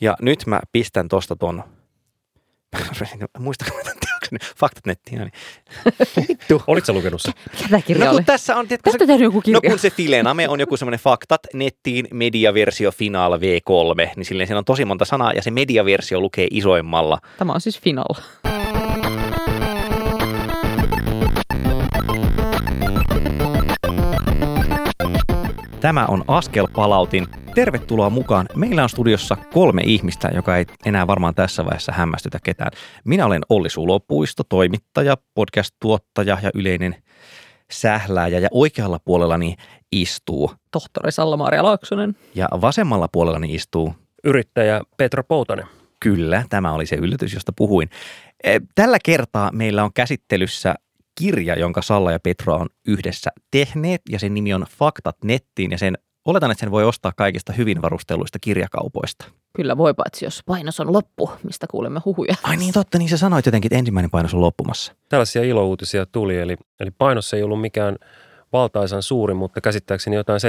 Ja nyt mä pistän tosta ton, muistanko mä tämän faktat nettiin. Niin. Vittu. Olitko lukenut se? Mikä tämä kirja No oli? kun tässä on, tiedätkö, Tästä tehnyt joku kirja. No kun se Filename on joku semmoinen faktat nettiin mediaversio final V3, niin silleen siinä on tosi monta sanaa ja se mediaversio lukee isoimmalla. Tämä on siis final. Tämä on Askel Palautin. Tervetuloa mukaan. Meillä on studiossa kolme ihmistä, joka ei enää varmaan tässä vaiheessa hämmästytä ketään. Minä olen Olli Sulopuisto, toimittaja, podcast-tuottaja ja yleinen sählääjä. Ja oikealla puolellani istuu Tohtori Salla-Maria Laaksonen. ja vasemmalla puolellani istuu Yrittäjä Petra Poutanen. Kyllä, tämä oli se yllätys, josta puhuin. Eh, Tällä kertaa meillä on käsittelyssä kirja, jonka Salla ja Petra on yhdessä tehneet, ja sen nimi on Faktat nettiin, ja sen oletan, että sen voi ostaa kaikista hyvin varustelluista kirjakaupoista. Kyllä voi paitsi, jos painos on loppu, mistä kuulemme huhuja. Ai niin totta, niin sä sanoit jotenkin, että ensimmäinen painos on loppumassa. Tällaisia ilouutisia tuli, eli, eli painossa ei ollut mikään valtaisan suuri, mutta käsittääkseni jotain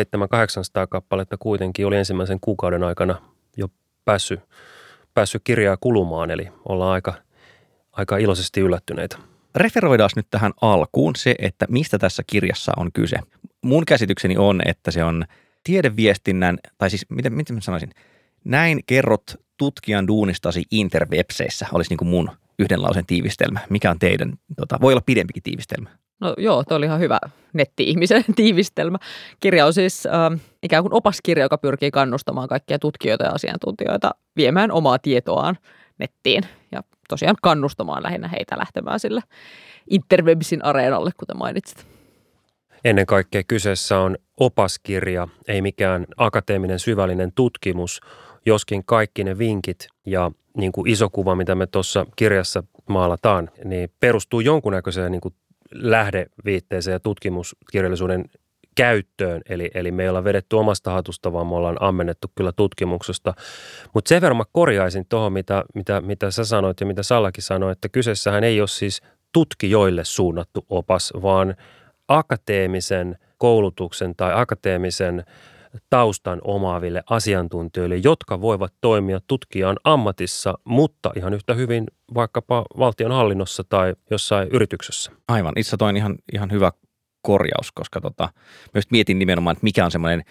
700-800 kappaletta kuitenkin oli ensimmäisen kuukauden aikana jo päässyt, päässyt kirjaa kulumaan, eli ollaan aika, aika iloisesti yllättyneitä. Referoidaan nyt tähän alkuun se, että mistä tässä kirjassa on kyse. Mun käsitykseni on, että se on tiedeviestinnän, tai siis miten, miten mä sanoisin, näin kerrot tutkijan duunistasi interwebseissä, olisi niin kuin mun yhden lauseen tiivistelmä. Mikä on teidän, tota, voi olla pidempikin tiivistelmä. No joo, toi oli ihan hyvä netti-ihmisen tiivistelmä. Kirja on siis äh, ikään kuin opaskirja, joka pyrkii kannustamaan kaikkia tutkijoita ja asiantuntijoita viemään omaa tietoaan nettiin tosiaan kannustamaan lähinnä heitä lähtemään sille interwebsin areenalle, kuten mainitsit. Ennen kaikkea kyseessä on opaskirja, ei mikään akateeminen syvällinen tutkimus, joskin kaikki ne vinkit ja niin kuin iso kuva, mitä me tuossa kirjassa maalataan, niin perustuu jonkunnäköiseen niin kuin lähdeviitteeseen ja tutkimuskirjallisuuden käyttöön. Eli, eli me ei olla vedetty omasta hatusta, vaan me ollaan ammennettu kyllä tutkimuksesta. Mutta sen verran mä korjaisin tuohon, mitä, mitä, mitä sä sanoit ja mitä Sallakin sanoi, että kyseessähän ei ole siis tutkijoille suunnattu opas, vaan akateemisen koulutuksen tai akateemisen taustan omaaville asiantuntijoille, jotka voivat toimia tutkijan ammatissa, mutta ihan yhtä hyvin vaikkapa valtionhallinnossa tai jossain yrityksessä. Aivan, itse toi on ihan, ihan hyvä korjaus, koska tota, just mietin nimenomaan, että mikä on semmoinen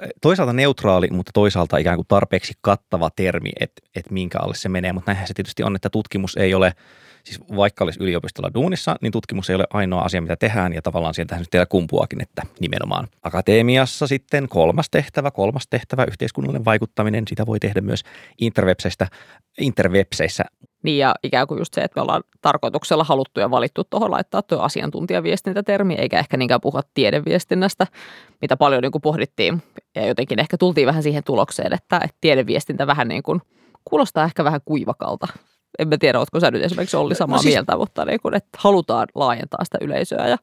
eh, toisaalta neutraali, mutta toisaalta ikään kuin tarpeeksi kattava termi, että, että minkä alle se menee. Mutta näinhän se tietysti on, että tutkimus ei ole, siis vaikka olisi yliopistolla duunissa, niin tutkimus ei ole ainoa asia, mitä tehdään. Ja tavallaan sieltähän nyt teillä kumpuakin, että nimenomaan akateemiassa sitten kolmas tehtävä, kolmas tehtävä, yhteiskunnallinen vaikuttaminen, sitä voi tehdä myös interwebseistä, interwebseissä. Niin ja ikään kuin just se, että me ollaan tarkoituksella haluttu ja valittu tuohon laittaa tuo asiantuntijaviestintätermi, eikä ehkä niinkään puhua tiedeviestinnästä, mitä paljon niin kuin pohdittiin. Ja jotenkin ehkä tultiin vähän siihen tulokseen, että, että tiedeviestintä vähän niin kuin kuulostaa ehkä vähän kuivakalta. En mä tiedä, oletko sä nyt esimerkiksi Olli samaa No siis- mieltä, mutta niin kuin, että halutaan laajentaa sitä yleisöä ja,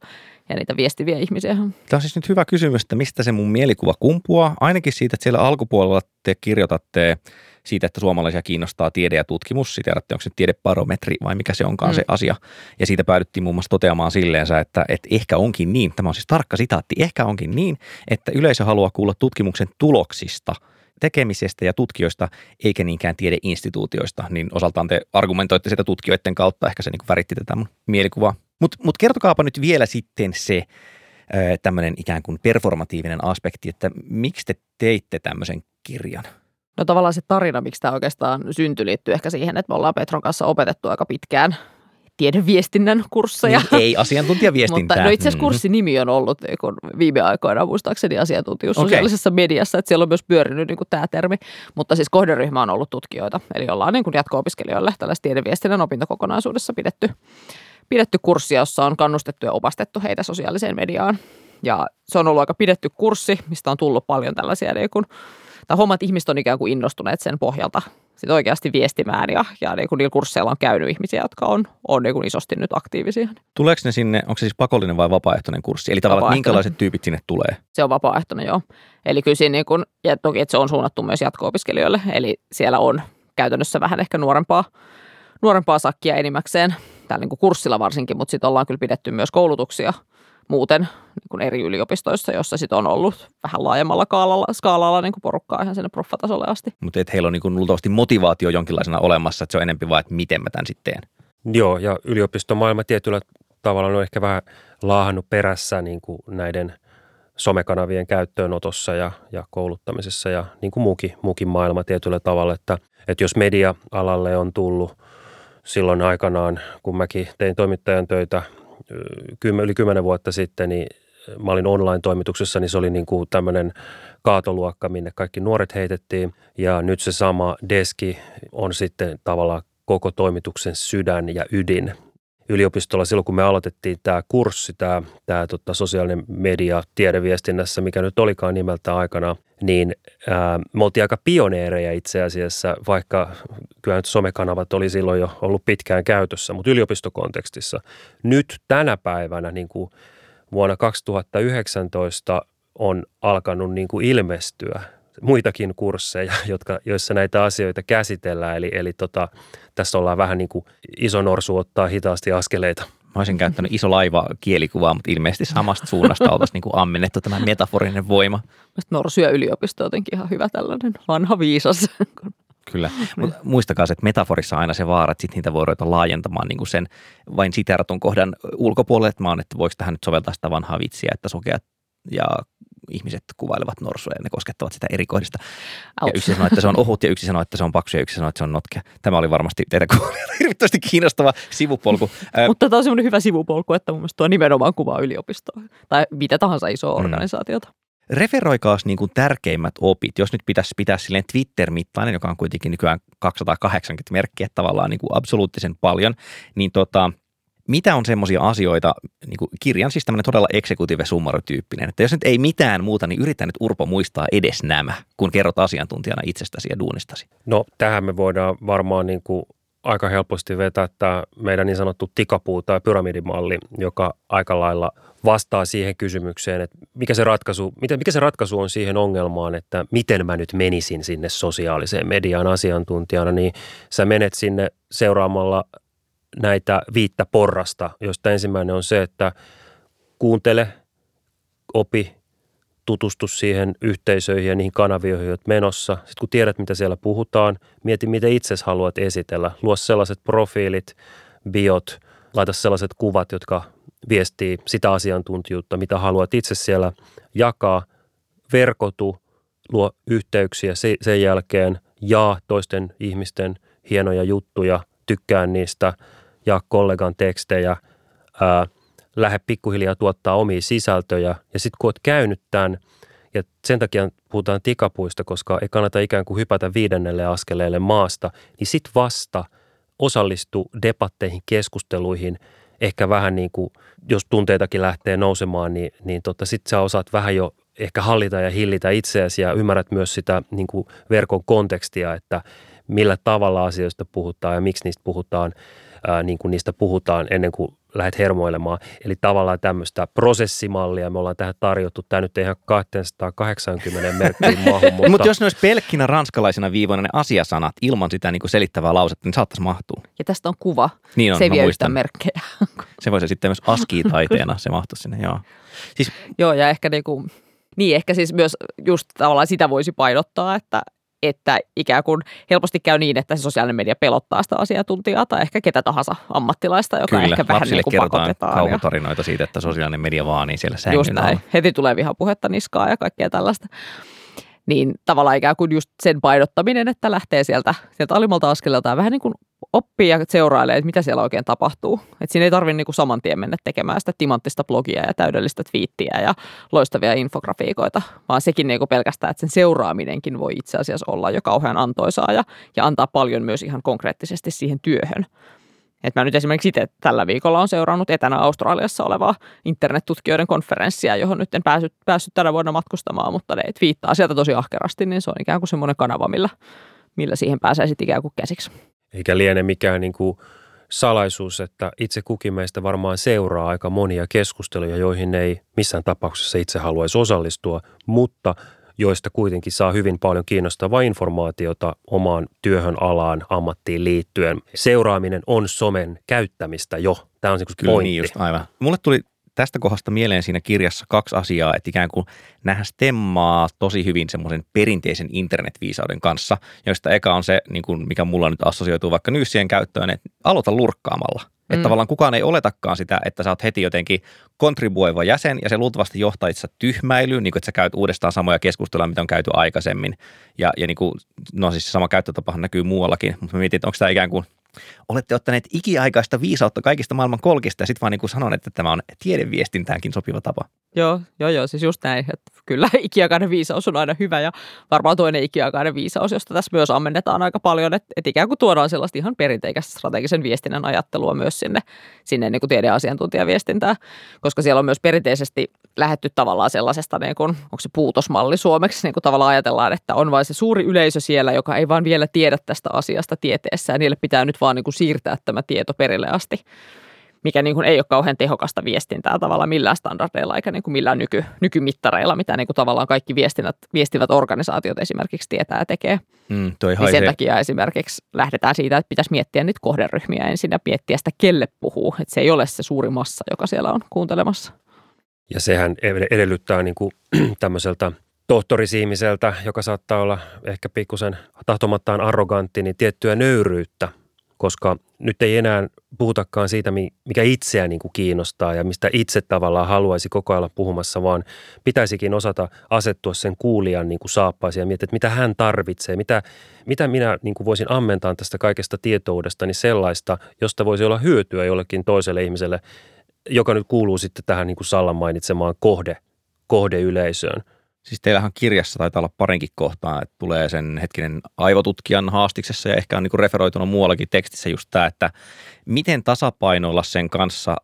ja niitä viestiviä ihmisiä. Tämä on siis nyt hyvä kysymys, että mistä se mun mielikuva kumpuaa. Ainakin siitä, että siellä alkupuolella te kirjoitatte siitä, että suomalaisia kiinnostaa tiede ja tutkimus. Siteeratte, onko se nyt tiedebarometri vai mikä se onkaan mm. se asia. Ja siitä päädyttiin muun muassa toteamaan silleensä, että, että ehkä onkin niin, tämä on siis tarkka sitaatti, ehkä onkin niin, että yleisö haluaa kuulla tutkimuksen tuloksista – tekemisestä ja tutkijoista, eikä niinkään tiedeinstituutioista, niin osaltaan te argumentoitte sitä tutkijoiden kautta, ehkä se niin väritti tätä mun mielikuvaa. Mutta mut kertokaapa nyt vielä sitten se tämmöinen ikään kuin performatiivinen aspekti, että miksi te teitte tämmöisen kirjan? No tavallaan se tarina, miksi tämä oikeastaan syntyi, liittyy ehkä siihen, että me ollaan Petron kanssa opetettu aika pitkään tiedeviestinnän kursseja. Niin, ei asiantuntijaviestintää. Mutta no itse asiassa Mhm. kurssin nimi on ollut niin kun viime aikoina muistaakseni asiantuntijuus Okei. sosiaalisessa mediassa, että siellä on myös pyörinyt niin tämä termi. Mutta siis kohderyhmä on ollut tutkijoita, eli ollaan niin kuin jatko-opiskelijoille tällaisessa tiedeviestinnän opintokokonaisuudessa pidetty, pidetty kurssia, jossa on kannustettu ja opastettu heitä sosiaaliseen mediaan. Ja se on ollut aika pidetty kurssi, mistä on tullut paljon tällaisia niin kuin, tai hommat ihmiset on ikään kuin innostuneet sen pohjalta sit oikeasti viestimään ja, ja niin kuin niillä kursseilla on käynyt ihmisiä, jotka on, on niin kuin isosti nyt aktiivisia. Tuleeko ne sinne, onko se siis pakollinen vai vapaaehtoinen kurssi? Eli tavallaan, minkälaiset tyypit sinne tulee? Se on vapaaehtoinen, joo. Eli kyllä siinä niin kuin, ja toki, että se on suunnattu myös jatko-opiskelijoille, eli siellä on käytännössä vähän ehkä nuorempaa, nuorempaa sakkia enimmäkseen, täällä niin kuin kurssilla varsinkin, mutta sitten ollaan kyllä pidetty myös koulutuksia muuten niin kuin eri yliopistoissa, jossa sitten on ollut vähän laajemmalla skaalalla, skaalalla niin kuin porukkaa ihan sinne proffatasolle asti. Mutta heillä on niin kuin luultavasti motivaatio jonkinlaisena olemassa, että se on enempi vaan, että miten mä tämän sitten teen. Joo, ja yliopistomaailma tietyllä tavalla on ehkä vähän laahannut perässä niin kuin näiden somekanavien käyttöönotossa ja, ja kouluttamisessa ja niin kuin muukin, muukin maailma tietyllä tavalla, että, että jos media-alalle on tullut silloin aikanaan, kun mäkin tein toimittajan töitä yli kymmenen vuotta sitten, niin mä olin online-toimituksessa, niin se oli niin kuin tämmöinen kaatoluokka, minne kaikki nuoret heitettiin. Ja nyt se sama deski on sitten tavallaan koko toimituksen sydän ja ydin yliopistolla silloin, kun me aloitettiin tämä kurssi, tämä, tämä tota, sosiaalinen media tiedeviestinnässä, mikä nyt olikaan nimeltä aikana, niin ää, me oltiin aika pioneereja itse asiassa, vaikka kyllä nyt somekanavat oli silloin jo ollut pitkään käytössä, mutta yliopistokontekstissa. Nyt tänä päivänä, niin kuin vuonna 2019, on alkanut niin kuin ilmestyä muitakin kursseja, jotka, joissa näitä asioita käsitellään. Eli, eli tota, tässä ollaan vähän niin kuin iso norsu ottaa hitaasti askeleita. Mä olisin käyttänyt iso laiva kielikuvaa, mutta ilmeisesti samasta suunnasta oltaisiin niin kuin ammennettu tämä metaforinen voima. Norsu ja yliopisto on jotenkin ihan hyvä tällainen vanha viisas. Kyllä, mutta muistakaa se, että metaforissa on aina se vaara, että sit niitä voi ruveta laajentamaan niin kuin sen vain siteratun kohdan ulkopuolelle, että mä oon, että voiko tähän nyt soveltaa sitä vanhaa vitsiä, että sokeat ja ihmiset kuvailevat norsuja ja ne koskettavat sitä eri kohdista. Ja yksi sanoi, että se on ohut ja yksi sanoi, että se on paksu ja yksi sanoi, että se on notkea. Tämä oli varmasti teidän kuulijoille hirvittävästi kiinnostava sivupolku. Mutta tämä on semmoinen hyvä sivupolku, että mun mielestä tuo nimenomaan kuvaa yliopistoa tai mitä tahansa isoa mm. organisaatiota. Referoikaas niin kuin tärkeimmät opit, jos nyt pitäisi pitää silleen Twitter-mittainen, joka on kuitenkin nykyään 280 merkkiä tavallaan niin kuin absoluuttisen paljon, niin tota, mitä on semmoisia asioita, niin kuin kirjan siis tämmöinen todella executive summary-tyyppinen, että jos nyt ei mitään muuta, niin yritän nyt Urpo muistaa edes nämä, kun kerrot asiantuntijana itsestäsi ja duunistasi. No tähän me voidaan varmaan niin kuin aika helposti vetää tämä meidän niin sanottu tikapuu tai pyramidimalli, joka aika lailla vastaa siihen kysymykseen, että mikä se, ratkaisu, mikä se ratkaisu on siihen ongelmaan, että miten mä nyt menisin sinne sosiaaliseen mediaan asiantuntijana, niin sä menet sinne seuraamalla näitä viittä porrasta, josta ensimmäinen on se, että kuuntele, opi, tutustu siihen yhteisöihin ja niihin kanaviin, joihin olet menossa. Sitten kun tiedät, mitä siellä puhutaan, mieti, miten itse haluat esitellä. Luo sellaiset profiilit, biot, laita sellaiset kuvat, jotka viestii sitä asiantuntijuutta, mitä haluat itse siellä jakaa. Verkotu, luo yhteyksiä sen jälkeen, jaa toisten ihmisten hienoja juttuja, tykkää niistä – ja kollegan tekstejä, ää, lähde pikkuhiljaa tuottaa omia sisältöjä. Ja sitten kun olet käynyt tämän, ja sen takia puhutaan tikapuista, koska ei kannata ikään kuin hypätä viidennelle askeleelle maasta, niin sitten vasta osallistu debatteihin, keskusteluihin, ehkä vähän niin kuin, jos tunteitakin lähtee nousemaan, niin, niin tota, sitten sä osaat vähän jo ehkä hallita ja hillitä itseäsi ja ymmärrät myös sitä niin kuin verkon kontekstia, että millä tavalla asioista puhutaan ja miksi niistä puhutaan ää, niin kuin niistä puhutaan ennen kuin lähdet hermoilemaan. Eli tavallaan tämmöistä prosessimallia me ollaan tähän tarjottu. Tämä nyt ei ihan 280 merkkiin mahu, mutta... Mutta jos ne olisi pelkkinä ranskalaisena viivoina ne asiasanat ilman sitä niin kuin selittävää lausetta, niin saattaisi mahtua. Ja tästä on kuva. Niin on, se ei vie yhtään merkkejä. Se voisi sitten myös askitaiteena se mahtua sinne, joo. Siis... Joo, ja ehkä niin kuin, niin ehkä siis myös just tavallaan sitä voisi painottaa, että, että ikään kuin helposti käy niin, että se sosiaalinen media pelottaa sitä asiantuntijaa tai ehkä ketä tahansa ammattilaista, joka Kyllä, ehkä vähän niin kuin kerrotaan kauhutarinoita siitä, että sosiaalinen media vaan niin siellä sängyn Just näin. Heti tulee vihapuhetta niskaa ja kaikkea tällaista niin tavallaan ikään kuin just sen painottaminen, että lähtee sieltä, sieltä alimmalta askeleelta ja vähän niin kuin oppii ja seurailee, että mitä siellä oikein tapahtuu. Että siinä ei tarvitse niin saman tien mennä tekemään sitä timanttista blogia ja täydellistä twiittiä ja loistavia infografiikoita, vaan sekin niin kuin pelkästään, että sen seuraaminenkin voi itse asiassa olla jo kauhean antoisaa ja, ja antaa paljon myös ihan konkreettisesti siihen työhön. Et mä nyt esimerkiksi itse tällä viikolla on seurannut etänä Australiassa olevaa internettutkijoiden konferenssia, johon nyt en päässyt, päässyt tänä vuonna matkustamaan, mutta ne twiittaa sieltä tosi ahkerasti, niin se on ikään kuin semmoinen kanava, millä, millä siihen pääsee sitten ikään kuin käsiksi. Eikä liene mikään niin kuin salaisuus, että itse kukin meistä varmaan seuraa aika monia keskusteluja, joihin ei missään tapauksessa itse haluaisi osallistua, mutta – joista kuitenkin saa hyvin paljon kiinnostavaa informaatiota omaan työhön alaan, ammattiin liittyen. Seuraaminen on somen käyttämistä jo. Tämä on se Kyllä, pointti. Niin just, aivan. Mulle tuli tästä kohdasta mieleen siinä kirjassa kaksi asiaa, että ikään kuin nähdään stemmaa tosi hyvin semmoisen perinteisen internetviisauden kanssa, joista eka on se, niin kuin mikä mulla nyt assosioituu vaikka nyyssien käyttöön, että aloita lurkkaamalla. Mm. Että tavallaan kukaan ei oletakaan sitä, että sä oot heti jotenkin kontribuoiva jäsen ja se luultavasti johtaa itse tyhmäilyyn, niin kuin, että sä käyt uudestaan samoja keskusteluja, mitä on käyty aikaisemmin. Ja, ja niin kuin, no siis sama käyttötapa näkyy muuallakin, mutta mä mietin, että onko tämä ikään kuin olette ottaneet ikiaikaista viisautta kaikista maailman kolkista ja sitten vaan niin kuin sanon, että tämä on tiedeviestintäänkin sopiva tapa. Joo, joo, joo, siis just näin, että kyllä ikiaikainen viisaus on aina hyvä ja varmaan toinen ikiaikainen viisaus, josta tässä myös ammennetaan aika paljon, että, että ikään kuin tuodaan sellaista ihan perinteikästä strategisen viestinnän ajattelua myös sinne, sinne niin kuin tiedeasiantuntijaviestintään, koska siellä on myös perinteisesti lähetty tavallaan sellaisesta, niin kuin, onko se puutosmalli suomeksi, niin kuin tavallaan ajatellaan, että on vain se suuri yleisö siellä, joka ei vaan vielä tiedä tästä asiasta tieteessä ja niille pitää nyt vaan niin kuin siirtää tämä tieto perille asti mikä niin kuin ei ole kauhean tehokasta viestintää tavallaan millään standardeilla eikä niin kuin millään nyky, nykymittareilla, mitä niin kuin tavallaan kaikki viestinnät, viestivät organisaatiot esimerkiksi tietää ja tekee. Mm, toi niin sen takia esimerkiksi lähdetään siitä, että pitäisi miettiä niitä kohderyhmiä ensin ja miettiä sitä, kelle puhuu. Että se ei ole se suuri massa, joka siellä on kuuntelemassa. Ja sehän edellyttää niin kuin tämmöiseltä tohtorisiimiseltä, joka saattaa olla ehkä pikkusen tahtomattaan arrogantti, niin tiettyä nöyryyttä koska nyt ei enää puhutakaan siitä, mikä itseä niin kuin kiinnostaa ja mistä itse tavallaan haluaisi koko ajan puhumassa, vaan pitäisikin osata asettua sen kuulijan niin kuin saappaisiin ja miettiä, että mitä hän tarvitsee, mitä, mitä minä niin kuin voisin ammentaa tästä kaikesta tietoudesta, niin sellaista, josta voisi olla hyötyä jollekin toiselle ihmiselle, joka nyt kuuluu sitten tähän niin kuin Sallan mainitsemaan kohde, kohdeyleisöön – Siis teillähän kirjassa taitaa olla parinkin kohtaa, että tulee sen hetkinen aivotutkijan haastiksessa ja ehkä on niin referoitunut muuallakin tekstissä just tämä, että miten tasapainoilla sen kanssa,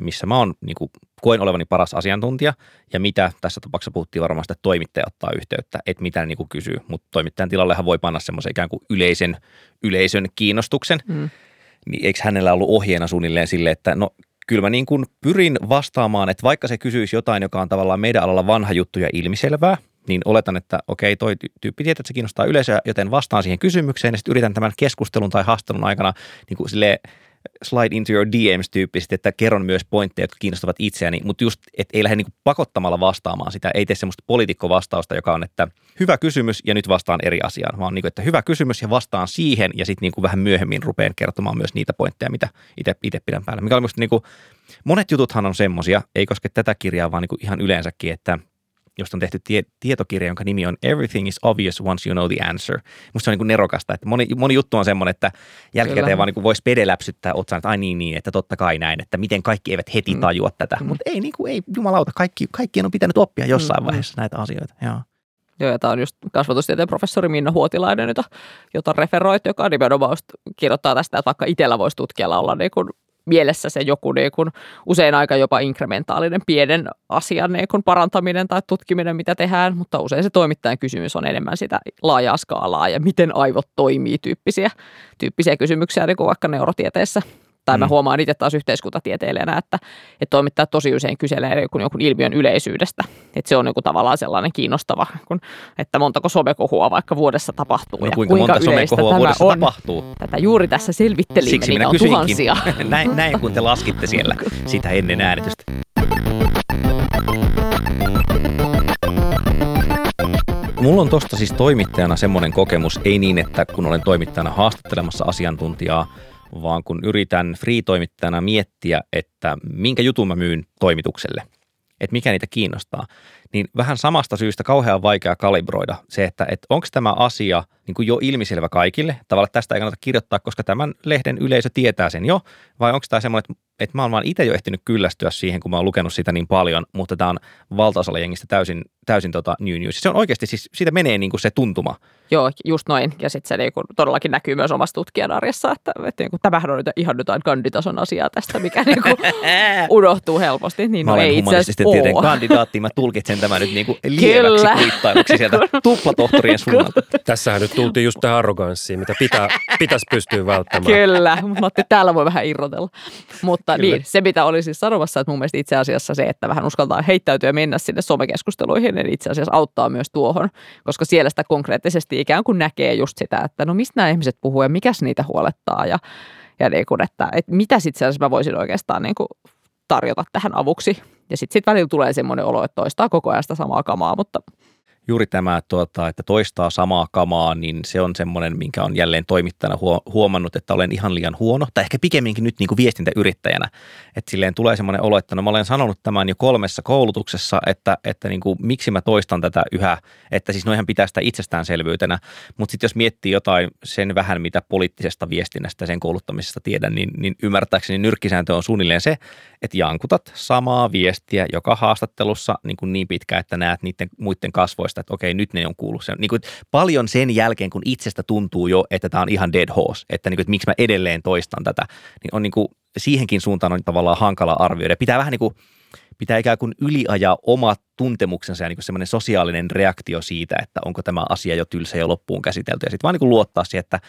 missä mä oon, niin kuin, koen olevani paras asiantuntija ja mitä tässä tapauksessa puhuttiin varmaan että toimittaja ottaa yhteyttä, että mitä ne niin kuin kysyy, mutta toimittajan tilallehan voi panna semmoisen ikään kuin yleisen, yleisön kiinnostuksen, mm. niin eikö hänellä ollut ohjeena suunnilleen sille, että no kyllä mä niin kuin pyrin vastaamaan, että vaikka se kysyisi jotain, joka on tavallaan meidän alalla vanha juttu ja ilmiselvää, niin oletan, että okei, toi tyyppi tietää, että se kiinnostaa yleisöä, joten vastaan siihen kysymykseen ja sitten yritän tämän keskustelun tai haastelun aikana niin kuin silleen, slide into your DMs tyyppisesti, että kerron myös pointteja, jotka kiinnostavat itseäni, mutta just, että ei lähde niin pakottamalla vastaamaan sitä, ei tee semmoista poliitikkovastausta, joka on, että hyvä kysymys ja nyt vastaan eri asiaan, vaan niin kuin, että hyvä kysymys ja vastaan siihen ja sitten niin vähän myöhemmin rupean kertomaan myös niitä pointteja, mitä itse pidän päällä. Mikä on niin kuin, monet jututhan on semmoisia, ei koske tätä kirjaa, vaan niin ihan yleensäkin, että – josta on tehty tie, tietokirja, jonka nimi on Everything is obvious once you know the answer. Musta se on niin kuin nerokasta, että moni, moni juttu on semmoinen, että jälkikäteen vaan niin voisi pedeläpsyttää otsaan, että ai niin, niin, että totta kai näin, että miten kaikki eivät heti mm. tajua mm. tätä. Mm. Mutta ei, niin kuin, ei jumalauta, kaikki, kaikkien on pitänyt oppia jossain mm. vaiheessa näitä asioita. Joo. Joo, ja tämä on just kasvatustieteen professori Minna Huotilainen, jota, jota referoit, joka nimenomaan kirjoittaa tästä, että vaikka itsellä voisi tutkijalla olla niin kuin mielessä se joku niin kuin, usein aika jopa inkrementaalinen pienen asian niin kuin parantaminen tai tutkiminen, mitä tehdään, mutta usein se toimittajan kysymys on enemmän sitä laajaa skaalaa ja miten aivot toimii tyyppisiä, tyyppisiä kysymyksiä niin kuin vaikka neurotieteessä tai mä mm. huomaan itse taas yhteiskuntatieteilijänä, että, että toimittajat tosi usein kyselee jonkun, jonkun ilmiön yleisyydestä. Että se on niin kuin tavallaan sellainen kiinnostava, kun, että montako somekohua vaikka vuodessa tapahtuu no, ja kuinka, kuinka monta tämä vuodessa on. tapahtuu. Tätä juuri tässä selvittelimme, Siksi niitä on tuhansia. näin, näin kun te laskitte siellä sitä ennen äänitystä. Mulla on tosta siis toimittajana semmoinen kokemus, ei niin, että kun olen toimittajana haastattelemassa asiantuntijaa, vaan kun yritän free-toimittajana miettiä, että minkä jutun mä myyn toimitukselle, että mikä niitä kiinnostaa, niin vähän samasta syystä kauhean vaikea kalibroida se, että, että onko tämä asia niin kuin jo ilmiselvä kaikille, tavallaan tästä ei kannata kirjoittaa, koska tämän lehden yleisö tietää sen jo, vai onko tämä semmoinen, että, että mä oon vaan itse jo ehtinyt kyllästyä siihen, kun mä oon lukenut sitä niin paljon, mutta tämä on valtaosalla jengistä täysin, täysin tota new news. Se on oikeasti siis, siitä menee niin kuin se tuntuma, Joo, just noin. Ja sitten se niinku todellakin näkyy myös omassa tutkijan arjessa, että, että niinku, tämähän on nyt ihan jotain kanditason asiaa tästä, mikä niinku unohtuu helposti. Niin mä no, olen humanististen tieteen kandidaatti, mä tulkitsen tämän nyt niinku lieväksi kuittailuksi sieltä tuplatohtorien suunnalta. Tässähän nyt tultiin just tähän arroganssiin, mitä pitää, pitäisi pystyä välttämään. Kyllä, mutta täällä voi vähän irrotella. Mutta Kyllä. niin, se mitä oli siis sanomassa, että mun mielestä itse asiassa se, että vähän uskaltaa heittäytyä ja mennä sinne somekeskusteluihin, niin itse asiassa auttaa myös tuohon, koska siellä sitä konkreettisesti ikään kuin näkee just sitä, että no mistä nämä ihmiset puhuu ja mikäs niitä huolettaa ja, ja niin kuin, että, että mitä sitten mä voisin oikeastaan niin kuin tarjota tähän avuksi. Ja sitten sit välillä tulee semmoinen olo, että toistaa koko ajan sitä samaa kamaa, mutta juuri tämä, tuota, että toistaa samaa kamaa, niin se on semmoinen, minkä on jälleen toimittajana huomannut, että olen ihan liian huono, tai ehkä pikemminkin nyt niin kuin viestintäyrittäjänä, että silleen tulee semmoinen olo, että no mä olen sanonut tämän jo kolmessa koulutuksessa, että, että niin kuin, miksi mä toistan tätä yhä, että siis noihän pitää sitä itsestäänselvyytenä, mutta sitten jos miettii jotain sen vähän, mitä poliittisesta viestinnästä sen kouluttamisesta tiedän, niin, niin ymmärtääkseni nyrkkisääntö on suunnilleen se, että jankutat samaa viestiä joka haastattelussa niin, kuin niin pitkä, että näet niiden muiden kasvoista, että okei, nyt ne on kuullut. Se on niin kuin, paljon sen jälkeen, kun itsestä tuntuu jo, että tämä on ihan dead horse, että, niin kuin, että miksi mä edelleen toistan tätä, niin on niin kuin, siihenkin suuntaan on tavallaan hankala arvioida. Pitää vähän niin kuin, pitää ikään kuin yliajaa omat tuntemuksensa ja niin semmoinen sosiaalinen reaktio siitä, että onko tämä asia jo tylsä ja loppuun käsitelty. Ja sitten vaan niin kuin luottaa siihen, että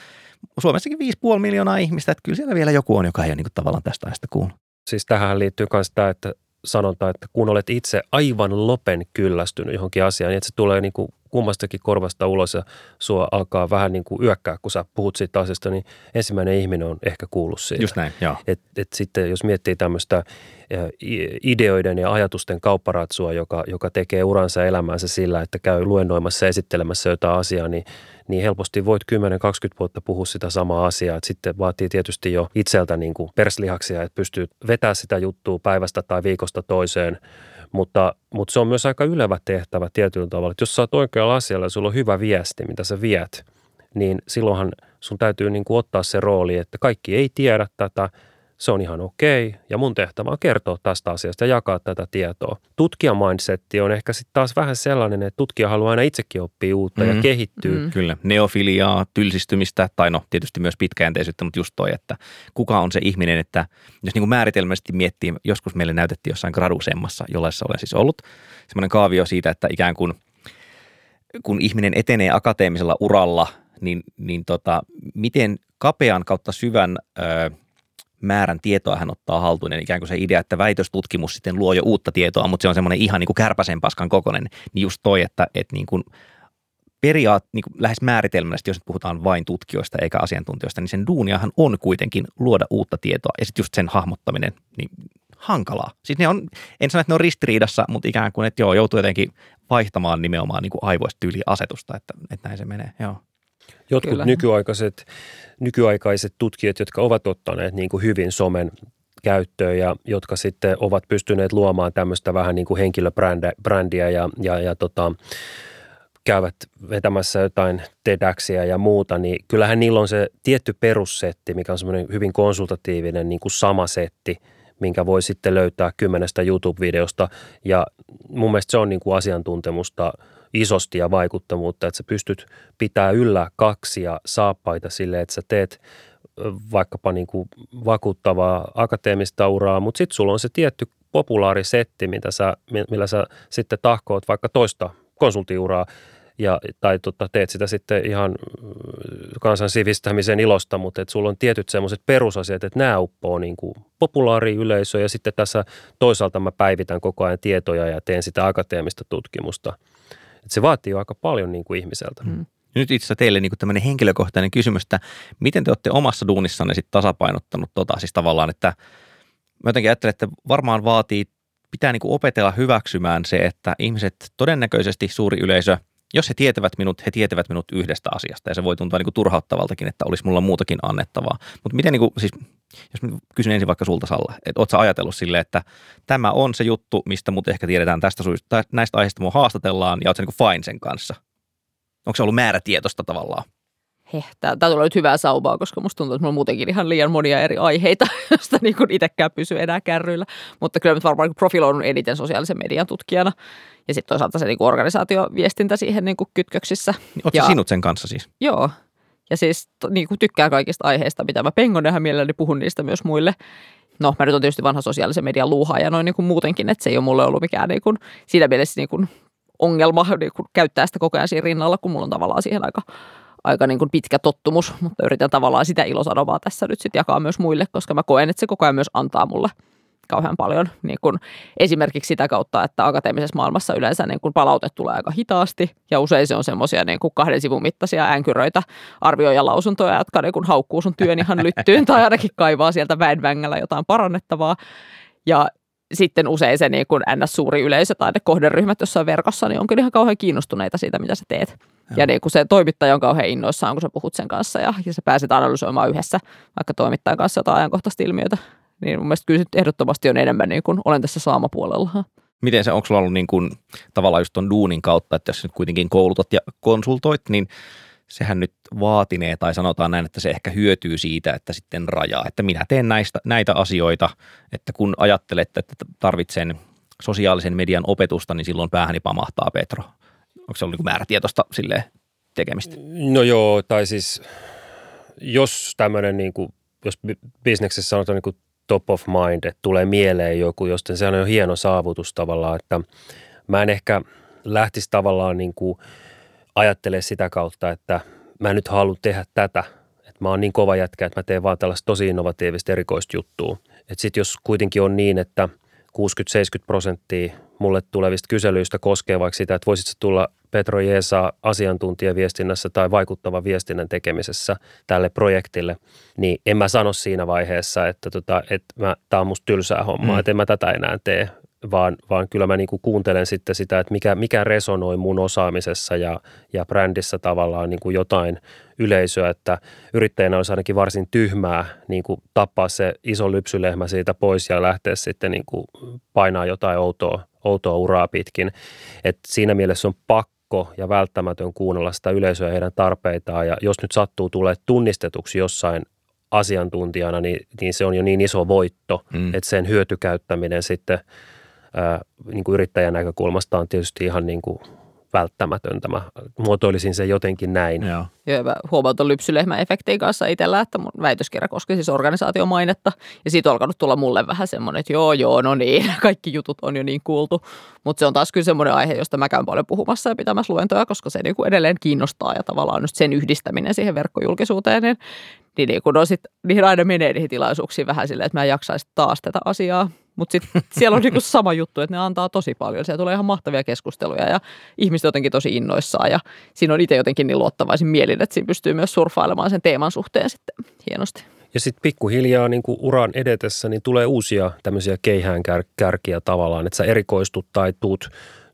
Suomessakin 5,5 miljoonaa ihmistä, että kyllä siellä vielä joku on, joka ei ole niin kuin tavallaan tästä ajasta kuullut. Siis tähän liittyy myös tämä, että sanonta, että kun olet itse aivan lopen kyllästynyt johonkin asiaan, niin että se tulee niin kuin kummastakin korvasta ulos ja sua alkaa vähän niin kuin yökkää, kun sä puhut siitä asiasta, niin ensimmäinen ihminen on ehkä kuullut siitä. Just näin, joo. Et, et sitten jos miettii tämmöistä ideoiden ja ajatusten kaupparatsua, joka, joka tekee uransa elämäänsä sillä, että käy luennoimassa ja esittelemässä jotain asiaa, niin niin helposti voit 10-20 vuotta puhua sitä samaa asiaa. Et sitten vaatii tietysti jo itseltä niin kuin perslihaksia, että pystyy vetämään sitä juttua päivästä tai viikosta toiseen. Mutta, mutta se on myös aika ylevä tehtävä tietyllä tavalla. Että jos sä oot oikealla asialla ja sulla on hyvä viesti, mitä sä viet, niin silloinhan sun täytyy niin kuin ottaa se rooli, että kaikki ei tiedä tätä – se on ihan okei ja mun tehtävä on kertoa tästä asiasta ja jakaa tätä tietoa. Tutkijamindsetti on ehkä sitten taas vähän sellainen, että tutkija haluaa aina itsekin oppia uutta mm-hmm. ja kehittyä. Mm-hmm. Kyllä, neofiliaa, tylsistymistä tai no tietysti myös pitkäjänteisyyttä, mutta just toi, että kuka on se ihminen, että jos niin kuin määritelmällisesti miettii, joskus meille näytettiin jossain gradusemmassa, jollaisessa olen siis ollut, semmoinen kaavio siitä, että ikään kuin kun ihminen etenee akateemisella uralla, niin, niin tota, miten kapean kautta syvän ö, määrän tietoa hän ottaa haltuun. Eli ikään kuin se idea, että väitöstutkimus sitten luo jo uutta tietoa, mutta se on semmoinen ihan niin kuin kärpäsen paskan kokonen. Niin just toi, että, että niin kuin periaat, niin kuin lähes määritelmällisesti, jos nyt puhutaan vain tutkijoista eikä asiantuntijoista, niin sen duuniahan on kuitenkin luoda uutta tietoa. Ja sitten just sen hahmottaminen, niin hankalaa. Siis ne on, en sano, että ne on ristiriidassa, mutta ikään kuin, että joo, joutuu jotenkin vaihtamaan nimenomaan niin kuin aivoista tyyliä asetusta, että, että näin se menee, joo. Jotkut Kyllä. nykyaikaiset, nykyaikaiset tutkijat, jotka ovat ottaneet niin kuin hyvin somen käyttöön ja jotka sitten ovat pystyneet luomaan tämmöistä vähän niin kuin henkilöbrändiä ja, ja, ja tota, käyvät vetämässä jotain TEDxia ja muuta, niin kyllähän niillä on se tietty perussetti, mikä on semmoinen hyvin konsultatiivinen niin kuin sama setti, minkä voi sitten löytää kymmenestä YouTube-videosta ja mun mielestä se on niin kuin asiantuntemusta – isosti ja vaikuttavuutta, että sä pystyt pitää yllä kaksia saappaita sille, että sä teet vaikkapa niin kuin vakuuttavaa akateemista uraa, mutta sitten sulla on se tietty populaarisetti, mitä sä, millä sä sitten tahkoot vaikka toista konsultiuraa ja, tai tota, teet sitä sitten ihan kansan sivistämisen ilosta, mutta että sulla on tietyt semmoiset perusasiat, että nämä uppoo niin kuin populaari yleisö ja sitten tässä toisaalta mä päivitän koko ajan tietoja ja teen sitä akateemista tutkimusta – että se vaatii jo aika paljon niin kuin ihmiseltä. Hmm. Nyt itse asiassa teille niin tämmöinen henkilökohtainen kysymys, että miten te olette omassa duunissanne sitten tasapainottanut tota, siis tavallaan, että mä jotenkin ajattelen, että varmaan vaatii, pitää niin kuin opetella hyväksymään se, että ihmiset todennäköisesti suuri yleisö – jos he tietävät minut, he tietävät minut yhdestä asiasta ja se voi tuntua niin kuin turhauttavaltakin, että olisi mulla muutakin annettavaa. Mutta miten, niin kuin, siis, jos kysyn ensin vaikka sulta Salla, että ootko ajatellut sille, että tämä on se juttu, mistä mut ehkä tiedetään tästä suista, näistä aiheista mua haastatellaan ja ootko niin fine sen kanssa? Onko se ollut määrätietoista tavallaan? Heh, tämä tulee nyt hyvää saubaa, koska musta tuntuu, että mulla on muutenkin ihan liian monia eri aiheita, joista niin kuin itsekään pysyy enää kärryillä. Mutta kyllä nyt varmaan profiloidun eniten sosiaalisen median tutkijana. Ja sitten toisaalta se niin kuin organisaatioviestintä siihen niin kuin kytköksissä. Oletko ja, sinut sen kanssa siis? Joo. Ja siis niin kuin tykkää kaikista aiheista, mitä mä pengon ja mielelläni puhun niistä myös muille. No, mä nyt on tietysti vanha sosiaalisen median luuhaaja noin niin kuin muutenkin, että se ei ole mulle ollut mikään niin kuin, siinä mielessä niin kuin ongelma niin kuin käyttää sitä koko ajan siinä rinnalla, kun mulla on tavallaan siihen aika aika niin kuin pitkä tottumus, mutta yritän tavallaan sitä ilosanomaa tässä nyt sitten jakaa myös muille, koska mä koen, että se koko ajan myös antaa mulle kauhean paljon niin kuin esimerkiksi sitä kautta, että akateemisessa maailmassa yleensä niin kuin palaute tulee aika hitaasti ja usein se on semmoisia niin kahden sivun mittaisia änkyröitä arvioijalausuntoja, jotka niin kuin haukkuu sun työn ihan lyttyyn tai ainakin kaivaa sieltä väenvängällä jotain parannettavaa. Ja sitten usein se niin kuin ns-suuri yleisö tai ne kohderyhmät jossain verkossa, niin on kyllä ihan kauhean kiinnostuneita siitä, mitä sä teet. Ja, ja niin kuin se toimittaja on kauhean innoissaan, kun sä puhut sen kanssa ja, ja sä pääset analysoimaan yhdessä vaikka toimittajan kanssa jotain ajankohtaista ilmiötä. Niin mun mielestä kyllä ehdottomasti on enemmän niin kuin olen tässä saamapuolella. Miten se, onko sulla ollut niin kuin, tavallaan just ton duunin kautta, että jos nyt kuitenkin koulutat ja konsultoit, niin sehän nyt vaatinee, tai sanotaan näin, että se ehkä hyötyy siitä, että sitten rajaa, että minä teen näistä, näitä asioita, että kun ajattelet, että tarvitsen sosiaalisen median opetusta, niin silloin päähäni pamahtaa Petro. Onko se ollut niin määrätietoista sille tekemistä? No joo, tai siis jos tämmöinen, niin kuin, jos bisneksessä sanotaan niin kuin top of mind, että tulee mieleen joku, josten se on jo hieno saavutus tavallaan, että mä en ehkä lähtisi tavallaan niin kuin ajattele sitä kautta, että mä en nyt halua tehdä tätä, että mä oon niin kova jätkä, että mä teen vaan tällaista tosi innovatiivista erikoista juttua. Että sitten jos kuitenkin on niin, että 60-70 prosenttia mulle tulevista kyselyistä koskee vaikka sitä, että voisitko tulla Petro Jeesa asiantuntijaviestinnässä tai vaikuttava viestinnän tekemisessä tälle projektille, niin en mä sano siinä vaiheessa, että, tota, että tämä on musta tylsää hommaa, mm. että en mä tätä enää tee, vaan, vaan kyllä mä niinku kuuntelen sitten sitä, että mikä, mikä resonoi mun osaamisessa ja, ja brändissä tavallaan niinku jotain yleisöä, että yrittäjänä olisi ainakin varsin tyhmää niinku tappaa se iso lypsylehmä siitä pois ja lähteä sitten niinku painaa jotain outoa, outoa uraa pitkin. Et siinä mielessä on pakko ja välttämätön kuunnella sitä yleisöä ja heidän tarpeitaan ja jos nyt sattuu tulee tunnistetuksi jossain asiantuntijana, niin, niin se on jo niin iso voitto, mm. että sen hyötykäyttäminen sitten – ää, niin kuin yrittäjän näkökulmasta on tietysti ihan niin kuin välttämätöntä. Mä muotoilisin sen jotenkin näin. Joo. Joo, mä huomaan tuon lypsylehmä-efektiin kanssa itsellä, että mun väitöskirja koski siis organisaatiomainetta. Ja siitä on alkanut tulla mulle vähän semmoinen, että joo, joo, no niin, kaikki jutut on jo niin kuultu. Mutta se on taas kyllä semmoinen aihe, josta mä käyn paljon puhumassa ja pitämässä luentoja, koska se niin kuin edelleen kiinnostaa ja tavallaan just sen yhdistäminen siihen verkkojulkisuuteen, niin, niin, niin kun no sit, niihin aina menee niihin tilaisuuksiin vähän silleen, että mä en jaksaisi taas tätä asiaa mutta sitten siellä on niinku sama juttu, että ne antaa tosi paljon. Siellä tulee ihan mahtavia keskusteluja ja ihmiset jotenkin tosi innoissaan. Ja siinä on itse jotenkin niin luottavaisin mielin, että siinä pystyy myös surffailemaan sen teeman suhteen sitten hienosti. Ja sitten pikkuhiljaa niin kuin uran edetessä niin tulee uusia tämmöisiä keihään kärkiä tavallaan, että sä erikoistut tai tuut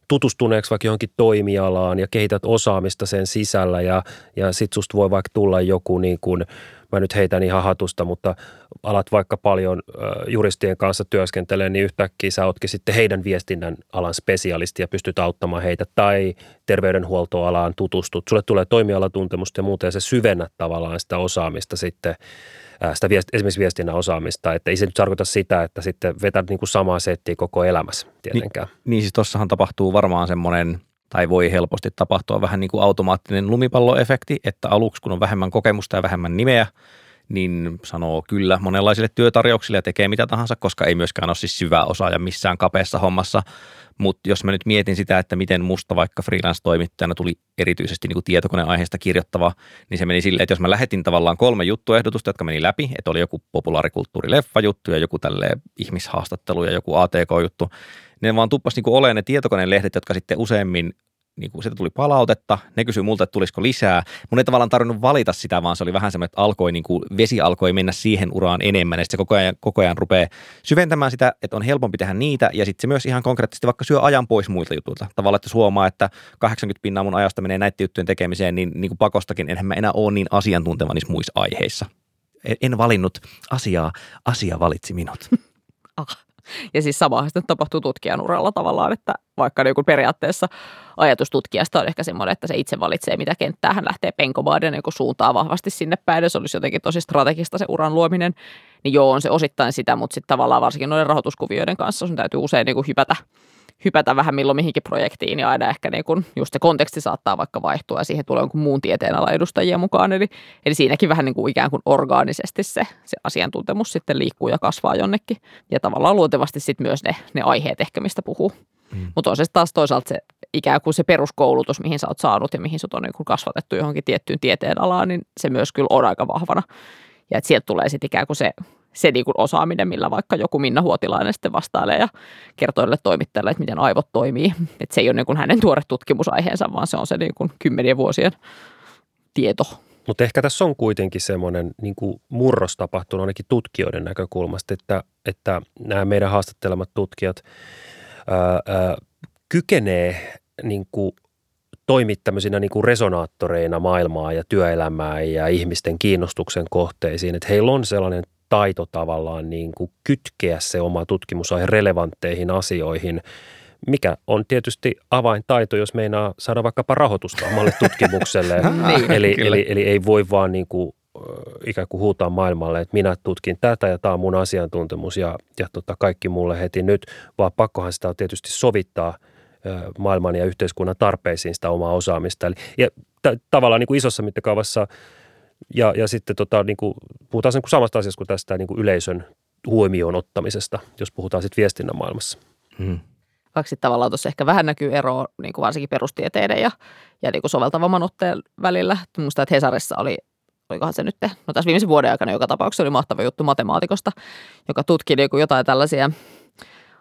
tutustuneeksi vaikka johonkin toimialaan ja kehität osaamista sen sisällä ja, ja sit susta voi vaikka tulla joku niin kuin – mä nyt heitän ihan hatusta, mutta alat vaikka paljon juristien kanssa työskentelee, niin yhtäkkiä sä ootkin sitten heidän viestinnän alan spesialisti ja pystyt auttamaan heitä tai terveydenhuoltoalaan tutustut. Sulle tulee toimialatuntemusta ja muuta ja se syvennät tavallaan sitä osaamista sitten sitä viest, esimerkiksi viestinnän osaamista, että ei se nyt tarkoita sitä, että sitten vetät niin kuin samaa settiä koko elämässä tietenkään. Niin, niin siis tossahan tapahtuu varmaan semmoinen tai voi helposti tapahtua vähän niin kuin automaattinen lumipalloefekti, että aluksi kun on vähemmän kokemusta ja vähemmän nimeä, niin sanoo kyllä monenlaisille työtarjouksille ja tekee mitä tahansa, koska ei myöskään ole siis syvää osaaja missään kapeassa hommassa. Mutta jos mä nyt mietin sitä, että miten musta vaikka freelance-toimittajana tuli erityisesti niin tietokoneaiheesta kirjoittava, niin se meni silleen, että jos mä lähetin tavallaan kolme juttuehdotusta, jotka meni läpi, että oli joku populaarikulttuurileffa-juttu ja joku tälle ihmishaastattelu ja joku ATK-juttu, ne vaan tuppas niin olemaan ne tietokoneen lehdet, jotka sitten useimmin niin kuin, sitä tuli palautetta, ne kysyi multa, että tulisiko lisää. Mun ei tavallaan tarvinnut valita sitä, vaan se oli vähän semmoinen, että alkoi, niin kuin, vesi alkoi mennä siihen uraan enemmän, ja sitten se koko ajan, koko ajan rupeaa syventämään sitä, että on helpompi tehdä niitä, ja sitten se myös ihan konkreettisesti vaikka syö ajan pois muilta jutuilta. Tavallaan, että huomaa, että 80 pinnaa mun ajasta menee näiden juttujen tekemiseen, niin, niin kuin pakostakin enhän mä enää ole niin asiantunteva niissä muissa aiheissa. En valinnut asiaa, asia valitsi minut. Ah. Ja siis samahan sitten tapahtuu tutkijan uralla tavallaan, että vaikka niin periaatteessa ajatus tutkijasta on ehkä semmoinen, että se itse valitsee, mitä kenttää hän lähtee penkomaan ja niin suuntaa vahvasti sinne päin. Ja se olisi jotenkin tosi strategista se uran luominen. Niin joo, on se osittain sitä, mutta sitten tavallaan varsinkin noiden rahoituskuvioiden kanssa sun täytyy usein niin hypätä hypätä vähän milloin mihinkin projektiin ja aina ehkä niin kun just se konteksti saattaa vaikka vaihtua ja siihen tulee jonkun muun tieteenalan edustajia mukaan. Eli, eli siinäkin vähän niin kuin ikään kuin orgaanisesti se, se asiantuntemus sitten liikkuu ja kasvaa jonnekin. Ja tavallaan luontevasti sitten myös ne, ne aiheet ehkä, mistä puhuu. Mm. Mutta on se taas toisaalta se ikään kuin se peruskoulutus, mihin sä oot saanut ja mihin sut on niin kuin kasvatettu johonkin tiettyyn tieteenalaan, niin se myös kyllä on aika vahvana. Ja että sieltä tulee sitten ikään kuin se se niin kuin osaaminen, millä vaikka joku Minna Huotilainen sitten vastailee ja kertoo niille toimittajille, että miten aivot toimii. Että se ei ole niin kuin hänen tuore tutkimusaiheensa, vaan se on se niin kuin kymmenien vuosien tieto Mutta ehkä tässä on kuitenkin semmoinen niin murros tapahtunut ainakin tutkijoiden näkökulmasta, että, että nämä meidän haastattelemat tutkijat ää, ää, kykenee niin kuin toimia tämmöisinä niin kuin resonaattoreina maailmaa ja työelämää ja ihmisten kiinnostuksen kohteisiin. Että heillä on sellainen taito tavallaan niin kuin kytkeä se oma tutkimusaihe relevantteihin asioihin, mikä on tietysti avaintaito, jos meinaa saada vaikkapa rahoitusta omalle tutkimukselle. niin, eli, eli, eli ei voi vaan niin kuin, ikään kuin huutaa maailmalle, että minä tutkin tätä ja tämä on mun asiantuntemus ja, ja tota, kaikki mulle heti nyt, vaan pakkohan sitä on tietysti sovittaa maailman ja yhteiskunnan tarpeisiin sitä omaa osaamista. Eli, ja t- tavallaan niin kuin isossa mittakaavassa ja, ja sitten tota, niin kuin, puhutaan niin kuin samasta asiasta kuin tästä niin kuin yleisön huomioon ottamisesta, jos puhutaan sitten viestinnän maailmassa. Hmm. Kaksi tavallaan tuossa ehkä vähän näkyy eroa niin kuin varsinkin perustieteiden ja, ja niin kuin soveltavamman otteen välillä. Minusta, että Hesarissa oli olikohan se nyt, no tässä viimeisen vuoden aikana joka tapauksessa oli mahtava juttu matemaatikosta, joka tutki niin kuin jotain tällaisia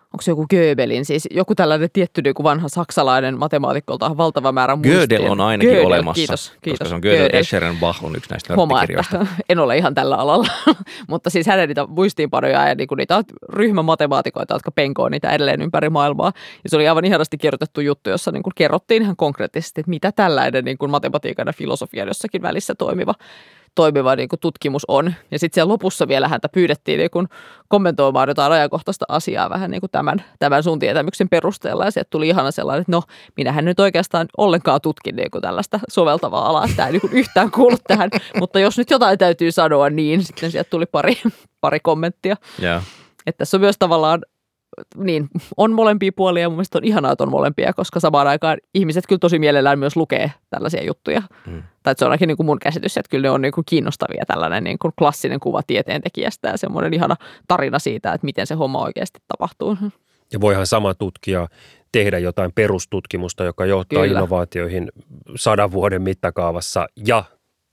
onko se joku Göbelin, siis joku tällainen tietty niin kuin vanha saksalainen matemaatikkolta valtava määrä muistia. Gödel on ainakin Gödel, olemassa, kiitos, kiitos. koska se on Gödel, Gödel. Escherenbach on yksi näistä Homa, en ole ihan tällä alalla, mutta siis hänen niitä muistiinpanoja ja niin kuin niitä ryhmämatemaatikoita, jotka penkoo niitä edelleen ympäri maailmaa. Ja se oli aivan ihanasti kirjoitettu juttu, jossa niin kuin kerrottiin ihan konkreettisesti, että mitä tällainen niin kuin matematiikan ja filosofian jossakin välissä toimiva toimiva niin kuin tutkimus on. Ja sitten siellä lopussa vielä häntä pyydettiin niin kuin kommentoimaan jotain ajankohtaista asiaa vähän niin kuin tämän, tämän sun tietämyksen perusteella. Ja sieltä tuli ihana sellainen, että no, minähän nyt oikeastaan ollenkaan tutkin niin kuin tällaista soveltavaa alaa. Tämä ei niin kuin yhtään kuulu tähän, mutta jos nyt jotain täytyy sanoa, niin sitten sieltä tuli pari, pari kommenttia. Yeah. Että tässä on myös tavallaan niin, on molempia puolia ja mun mielestä on ihanaa, että on molempia, koska samaan aikaan ihmiset kyllä tosi mielellään myös lukee tällaisia juttuja. Mm. Tai se on ainakin niin kuin mun käsitys, että kyllä ne on niin kuin kiinnostavia tällainen niin kuin klassinen kuva tieteentekijästä ja semmoinen ihana tarina siitä, että miten se homma oikeasti tapahtuu. Ja voihan sama tutkija tehdä jotain perustutkimusta, joka johtaa kyllä. innovaatioihin sadan vuoden mittakaavassa ja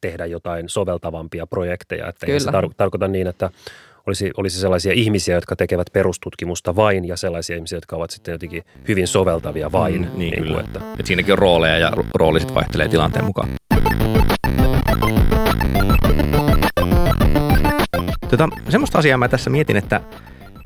tehdä jotain soveltavampia projekteja. Että ei se tar- tarkoita niin, että olisi, olisi sellaisia ihmisiä, jotka tekevät perustutkimusta vain ja sellaisia ihmisiä, jotka ovat sitten jotenkin hyvin soveltavia vain. Mm, niin, niin kyllä. Kuin, että. Et siinäkin on rooleja ja rooli sitten vaihtelee tilanteen mukaan. Tota, semmoista asiaa mä tässä mietin, että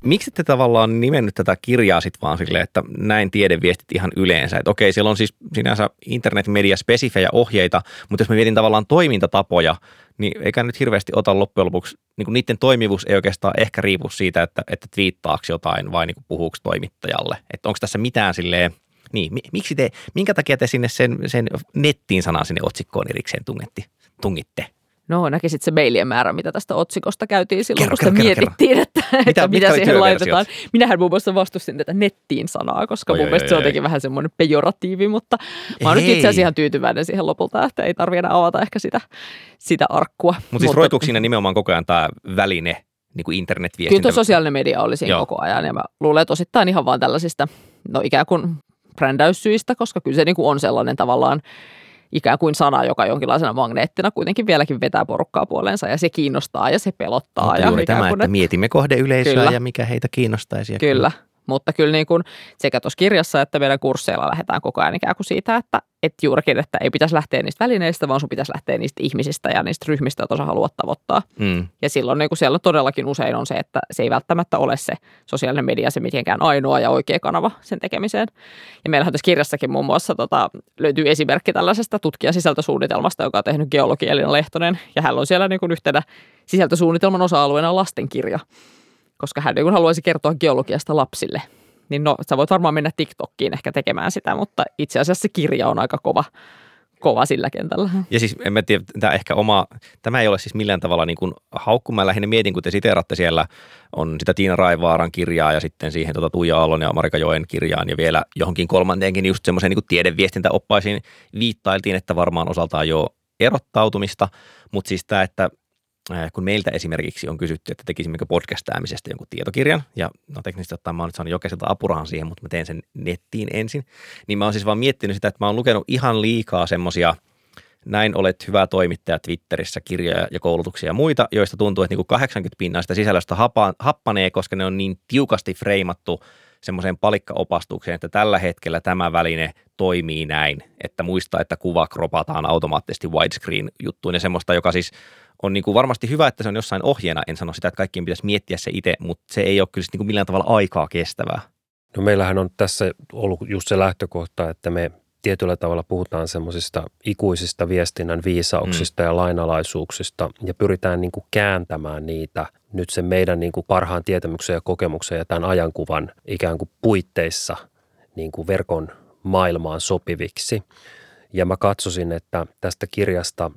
miksi te tavallaan nimennyt tätä kirjaa sitten vaan silleen, että näin tiedeviestit ihan yleensä. Että okei, siellä on siis sinänsä internetmedia spesifejä ohjeita, mutta jos mä mietin tavallaan toimintatapoja, niin eikä nyt hirveästi ota loppujen lopuksi, niin niiden toimivuus ei oikeastaan ehkä riipu siitä, että, että twiittaako jotain vai niin puhuuko toimittajalle. Että onko tässä mitään silleen, niin, miksi te, minkä takia te sinne sen, sen nettiin sanan sinne otsikkoon erikseen tungetti, tungitte? No näkisit se mailien määrä, mitä tästä otsikosta käytiin silloin, kerro, kun kerro, mietittiin, kerro. että, mitä, että mitä siihen laitetaan. Minähän muun muassa vastustin tätä nettiin sanaa, koska oi, mun oi, mielestä oi, se on jotenkin vähän semmoinen pejoratiivi, mutta mä oon nyt itse asiassa ihan tyytyväinen siihen lopulta, että ei tarvitse enää avata ehkä sitä, sitä arkkua. Mut siis mutta roikuuko siinä nimenomaan koko ajan tämä väline, niin kuin internetviestintä? Kyllä sosiaalinen media oli siinä Joo. koko ajan ja mä luulen, että osittain ihan vaan tällaisista, no ikään kuin brändäyssyistä, koska kyllä se niin kuin on sellainen tavallaan ikään kuin sana, joka jonkinlaisena magneettina kuitenkin vieläkin vetää porukkaa puoleensa ja se kiinnostaa ja se pelottaa. Mutta ja juuri tämä, että mietimme kohdeyleisöä kyllä. ja mikä heitä kiinnostaisi. Kyllä, mutta kyllä niin kuin sekä tuossa kirjassa että meidän kursseilla lähdetään koko ajan ikään kuin siitä, että, että juurikin, että ei pitäisi lähteä niistä välineistä, vaan sun pitäisi lähteä niistä ihmisistä ja niistä ryhmistä, joita sä haluat tavoittaa. Mm. Ja silloin niin kuin siellä todellakin usein on se, että se ei välttämättä ole se sosiaalinen media se mitenkään ainoa ja oikea kanava sen tekemiseen. Ja meillähän tässä kirjassakin muun muassa tota, löytyy esimerkki tällaisesta tutkijasisältösuunnitelmasta, joka on tehnyt geologi Elina Lehtonen. Ja hän on siellä niin kuin yhtenä sisältösuunnitelman osa-alueena lastenkirja koska hän niin haluaisi kertoa geologiasta lapsille. Niin no, sä voit varmaan mennä TikTokkiin ehkä tekemään sitä, mutta itse asiassa se kirja on aika kova, kova sillä kentällä. Ja siis en mä tiedä, tämä ehkä oma, tämä ei ole siis millään tavalla niin kuin haukku. Mä lähinnä mietin, kun te siteeratte siellä, on sitä Tiina Raivaaran kirjaa ja sitten siihen tuota Tuija Aallon ja Marika Joen kirjaan ja vielä johonkin kolmanteenkin just semmoiseen niin tiedeviestintäoppaisiin viittailtiin, että varmaan osaltaan jo erottautumista, mutta siis tämä, että kun meiltä esimerkiksi on kysytty, että tekisimmekö podcastaamisesta jonkun tietokirjan, ja no teknisesti ottaen mä oon nyt saanut jokaiselta apurahan siihen, mutta mä teen sen nettiin ensin, niin mä oon siis vaan miettinyt sitä, että mä oon lukenut ihan liikaa semmosia näin olet hyvä toimittaja Twitterissä, kirjoja ja koulutuksia ja muita, joista tuntuu, että niinku 80 pinnaa sitä sisällöstä happanee, koska ne on niin tiukasti freimattu semmoiseen palikkaopastukseen, että tällä hetkellä tämä väline toimii näin, että muista, että kuva kropataan automaattisesti widescreen juttuun ja semmoista, joka siis on niin kuin varmasti hyvä, että se on jossain ohjeena. En sano sitä, että kaikkien pitäisi miettiä se itse, mutta se ei ole kyllä niin kuin millään tavalla aikaa kestävää. No meillähän on tässä ollut just se lähtökohta, että me tietyllä tavalla puhutaan semmoisista ikuisista viestinnän viisauksista mm. ja lainalaisuuksista ja pyritään niin kuin kääntämään niitä nyt sen meidän niin kuin parhaan tietämyksen ja kokemuksen ja tämän ajankuvan ikään kuin puitteissa niin kuin verkon maailmaan sopiviksi. Ja mä katsosin, että tästä kirjasta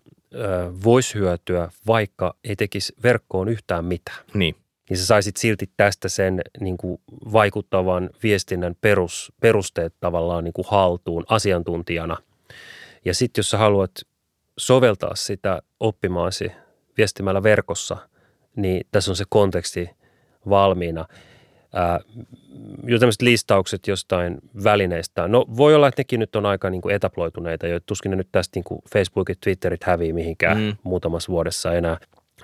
voisi hyötyä, vaikka ei tekisi verkkoon yhtään mitään. Niin. Niin sä saisit silti tästä sen niin kuin vaikuttavan viestinnän perus, perusteet tavallaan niin kuin haltuun asiantuntijana. Ja sitten jos sä haluat soveltaa sitä oppimaasi viestimällä verkossa, niin tässä on se konteksti valmiina – ää, jo tämmöiset listaukset jostain välineistä. No voi olla, että nekin nyt on aika niin kuin etaploituneita, jo tuskin ne nyt tästä niin kuin Facebookit, Twitterit hävii mihinkään mm. muutamassa vuodessa enää.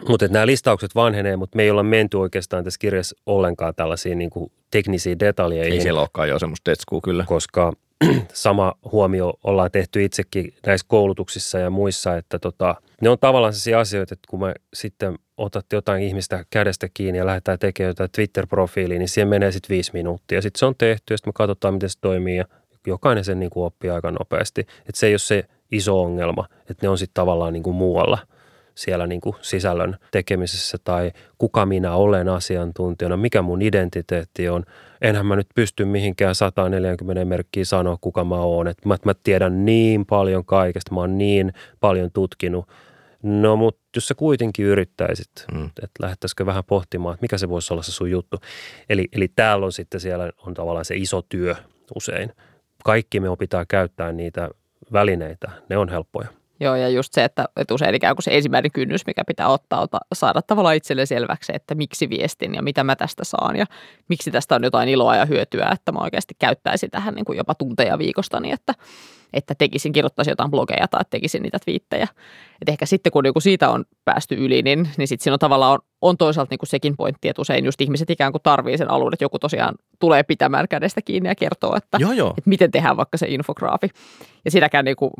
Mutta nämä listaukset vanhenee, mutta me ei olla menty oikeastaan tässä kirjassa ollenkaan tällaisiin niin kuin teknisiin detaljeihin. Ei siellä olekaan jo semmoista tetskua kyllä. Koska sama huomio ollaan tehty itsekin näissä koulutuksissa ja muissa, että tota, ne on tavallaan sellaisia asioita, että kun me sitten otat jotain ihmistä kädestä kiinni ja lähdetään tekemään jotain Twitter-profiiliin, niin siihen menee sitten viisi minuuttia. Sitten se on tehty ja sitten me katsotaan, miten se toimii ja jokainen sen niin kuin oppii aika nopeasti. Että se ei ole se iso ongelma, että ne on sitten tavallaan niin kuin muualla – siellä niin kuin sisällön tekemisessä tai kuka minä olen asiantuntijana, mikä mun identiteetti on. Enhän mä nyt pysty mihinkään 140 merkkiä sanoa, kuka mä oon. Et mä, mä tiedän niin paljon kaikesta, mä oon niin paljon tutkinut. No mutta jos sä kuitenkin yrittäisit, mm. että lähdettäisikö vähän pohtimaan, että mikä se voisi olla se sun juttu. Eli, eli täällä on sitten siellä on tavallaan se iso työ usein. Kaikki me opitaan käyttää niitä välineitä, ne on helppoja. Joo, ja just se, että, että usein ikään kuin se ensimmäinen kynnys, mikä pitää ottaa, ota, saada tavallaan itselle selväksi, että miksi viestin ja mitä mä tästä saan ja miksi tästä on jotain iloa ja hyötyä, että mä oikeasti käyttäisin tähän niin kuin jopa tunteja viikostani, että, että tekisin, kirjoittaisin jotain blogeja tai tekisin niitä twiittejä. Et ehkä sitten kun niinku siitä on päästy yli, niin, niin sitten siinä on tavallaan on, on toisaalta niinku sekin pointti, että usein just ihmiset ikään kuin tarvii sen alun, että joku tosiaan tulee pitämään kädestä kiinni ja kertoo, että, joo, joo. että miten tehdään vaikka se infograafi. Ja sitäkään niinku,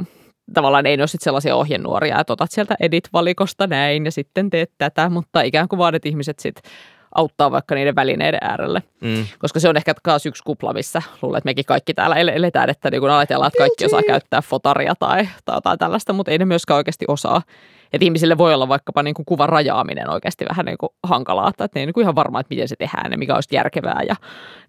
tavallaan ei ole sit sellaisia ohjenuoria, että otat sieltä edit-valikosta näin ja sitten teet tätä, mutta ikään kuin vaan, että ihmiset sitten auttaa vaikka niiden välineiden äärelle. Mm. Koska se on ehkä myös yksi kupla, missä luulen, että mekin kaikki täällä eletään, että niin kun ajatellaan, että kaikki osaa käyttää fotaria tai, tai jotain tällaista, mutta ei ne myöskään oikeasti osaa. Että ihmisille voi olla vaikkapa niin kuin kuvan rajaaminen oikeasti vähän niin kuin hankalaa, että ne ei niin kuin ihan varma, että miten se tehdään ja mikä olisi järkevää ja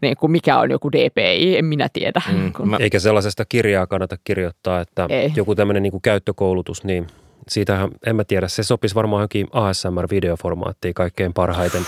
niin kuin mikä on joku DPI, en minä tiedä. Mm, mä... Eikä sellaisesta kirjaa kannata kirjoittaa, että ei. joku tämmöinen niin kuin käyttökoulutus, niin siitähän, en mä tiedä, se sopisi varmaan johonkin ASMR-videoformaattiin kaikkein parhaiten.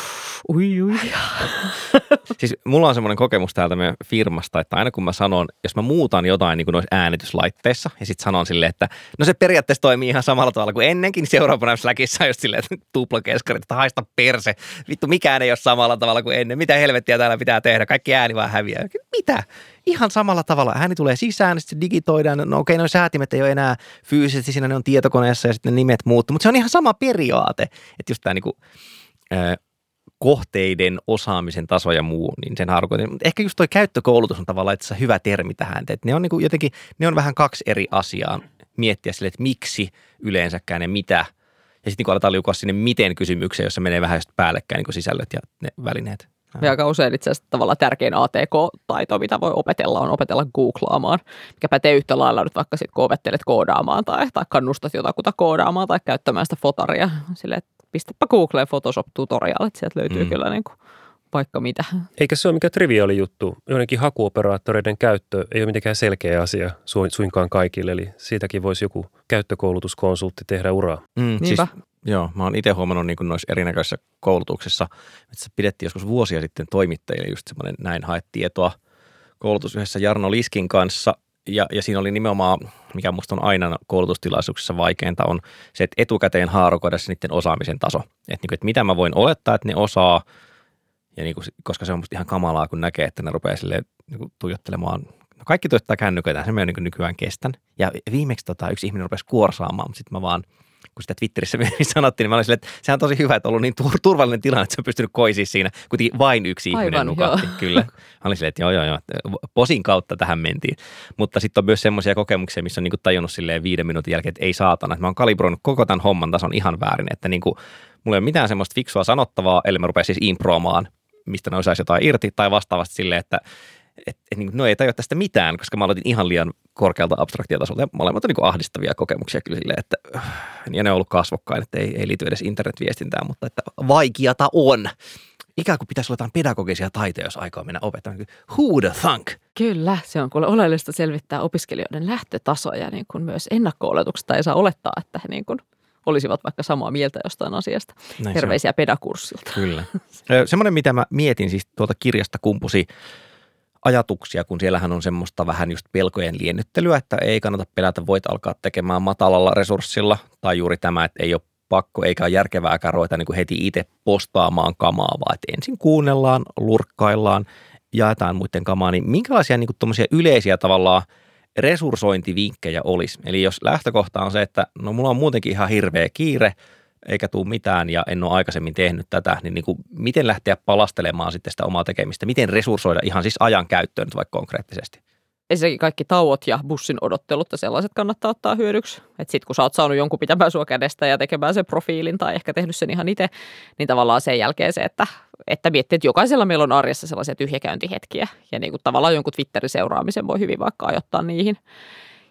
Ui, ui. siis mulla on semmoinen kokemus täältä meidän firmasta, että aina kun mä sanon, jos mä muutan jotain niin kuin noissa äänityslaitteissa ja sitten sanon silleen, että no se periaatteessa toimii ihan samalla tavalla kuin ennenkin, niin seuraavana Slackissa just silleen, että tuplakeskarit, että haista perse. Vittu, mikään ei ole samalla tavalla kuin ennen. Mitä helvettiä täällä pitää tehdä? Kaikki ääni vaan häviää. Mitä? ihan samalla tavalla. Ääni tulee sisään, sitten se digitoidaan. No okei, noin säätimet ei ole enää fyysisesti, siinä ne on tietokoneessa ja sitten ne nimet muuttuu. Mutta se on ihan sama periaate, että just tämä niinku, kohteiden osaamisen taso ja muu, niin sen harkoitin. Mutta ehkä just toi käyttökoulutus on tavallaan itse hyvä termi tähän. Että ne on niinku jotenkin, ne on vähän kaksi eri asiaa miettiä sille, että miksi yleensäkään ja mitä. Ja sitten niin aletaan liukua sinne miten kysymykseen, jossa menee vähän just päällekkäin niin sisällöt ja ne välineet. Ja aika usein itse asiassa tavallaan tärkein ATK-taito, mitä voi opetella, on opetella googlaamaan, mikä pätee yhtä lailla nyt vaikka sitten, kun opettelet koodaamaan tai, tai kannustat jotakuta koodaamaan tai käyttämään sitä fotaria. Sille, että pistäpä Googleen Photoshop-tutorial, että sieltä löytyy mm. kyllä niin kuin vaikka mitä. Eikä se ole mikään triviaali juttu. Joidenkin hakuoperaattoreiden käyttö ei ole mitenkään selkeä asia suinkaan kaikille, eli siitäkin voisi joku käyttökoulutuskonsultti tehdä uraa. Mm, siis Joo, mä oon itse huomannut niin noissa erinäköisissä koulutuksissa, että se pidettiin joskus vuosia sitten toimittajille just semmoinen näin haet tietoa koulutus yhdessä Jarno Liskin kanssa. Ja, ja siinä oli nimenomaan, mikä musta on aina koulutustilaisuuksissa vaikeinta, on se, että etukäteen haarukoida se niiden osaamisen taso. Että, niin kuin, että mitä mä voin olettaa, että ne osaa, ja niin kuin, koska se on musta ihan kamalaa, kun näkee, että ne rupeaa silleen, niin kuin, tuijottelemaan no kaikki tuottaa kännyköitä, se mä niin nykyään kestän. Ja viimeksi tota, yksi ihminen rupesi kuorsaamaan, mutta sitten mä vaan – kun sitä Twitterissä sanottiin, niin mä olin silleen, että sehän on tosi hyvä, että on ollut niin turvallinen tilanne, että se on pystynyt koisiin siinä, kuitenkin vain yksi ihminen Aivan, nukahti. joo. Kyllä. Mä olin silleen, että joo, joo, joo, posin kautta tähän mentiin. Mutta sitten on myös semmoisia kokemuksia, missä on niin kuin tajunnut silleen viiden minuutin jälkeen, että ei saatana, että mä oon kalibroinut koko tämän homman tason ihan väärin, että niin kuin, mulla ei ole mitään semmoista fiksua sanottavaa, eli mä rupean siis improomaan, mistä ne saisi jotain irti, tai vastaavasti silleen, että et, et, niin, no ei tajua tästä mitään, koska mä aloitin ihan liian korkealta abstraktiotasolta. Ja molemmat on niin ahdistavia kokemuksia kyllä silleen, että ja ne on ollut kasvokkain, että ei, ei liity edes internetviestintään, mutta että vaikeata on. Ikään kuin pitäisi olla jotain pedagogisia taitoja, jos aikaa mennä opettamaan. Who the thunk? Kyllä, se on kuule oleellista selvittää opiskelijoiden lähtötasoja, niin kuin myös ennakko ei saa olettaa, että he niin kuin olisivat vaikka samaa mieltä jostain asiasta. Näin Terveisiä pedakurssilta. Kyllä. Semmoinen, mitä mä mietin siis tuolta kirjasta kumpusi ajatuksia, kun siellähän on semmoista vähän just pelkojen liennyttelyä, että ei kannata pelätä, voit alkaa tekemään matalalla resurssilla, tai juuri tämä, että ei ole pakko eikä ole järkevääkään ruveta niin kuin heti itse postaamaan kamaa, vaan että ensin kuunnellaan, lurkkaillaan, jaetaan muiden kamaa, niin minkälaisia niin kuin yleisiä tavallaan resurssointivinkkejä olisi? Eli jos lähtökohta on se, että no mulla on muutenkin ihan hirveä kiire, eikä tule mitään ja en ole aikaisemmin tehnyt tätä, niin, niin kuin, miten lähteä palastelemaan sitten sitä omaa tekemistä? Miten resurssoida ihan siis ajan käyttöön nyt vaikka konkreettisesti? Ensinnäkin kaikki tauot ja bussin odottelut ja sellaiset kannattaa ottaa hyödyksi. Että sitten kun sä oot saanut jonkun pitämään sua kädestä ja tekemään sen profiilin tai ehkä tehnyt sen ihan itse, niin tavallaan sen jälkeen se, että, että miettii, että jokaisella meillä on arjessa sellaisia tyhjäkäyntihetkiä. Ja niin kuin tavallaan jonkun Twitterin seuraamisen voi hyvin vaikka ajoittaa niihin.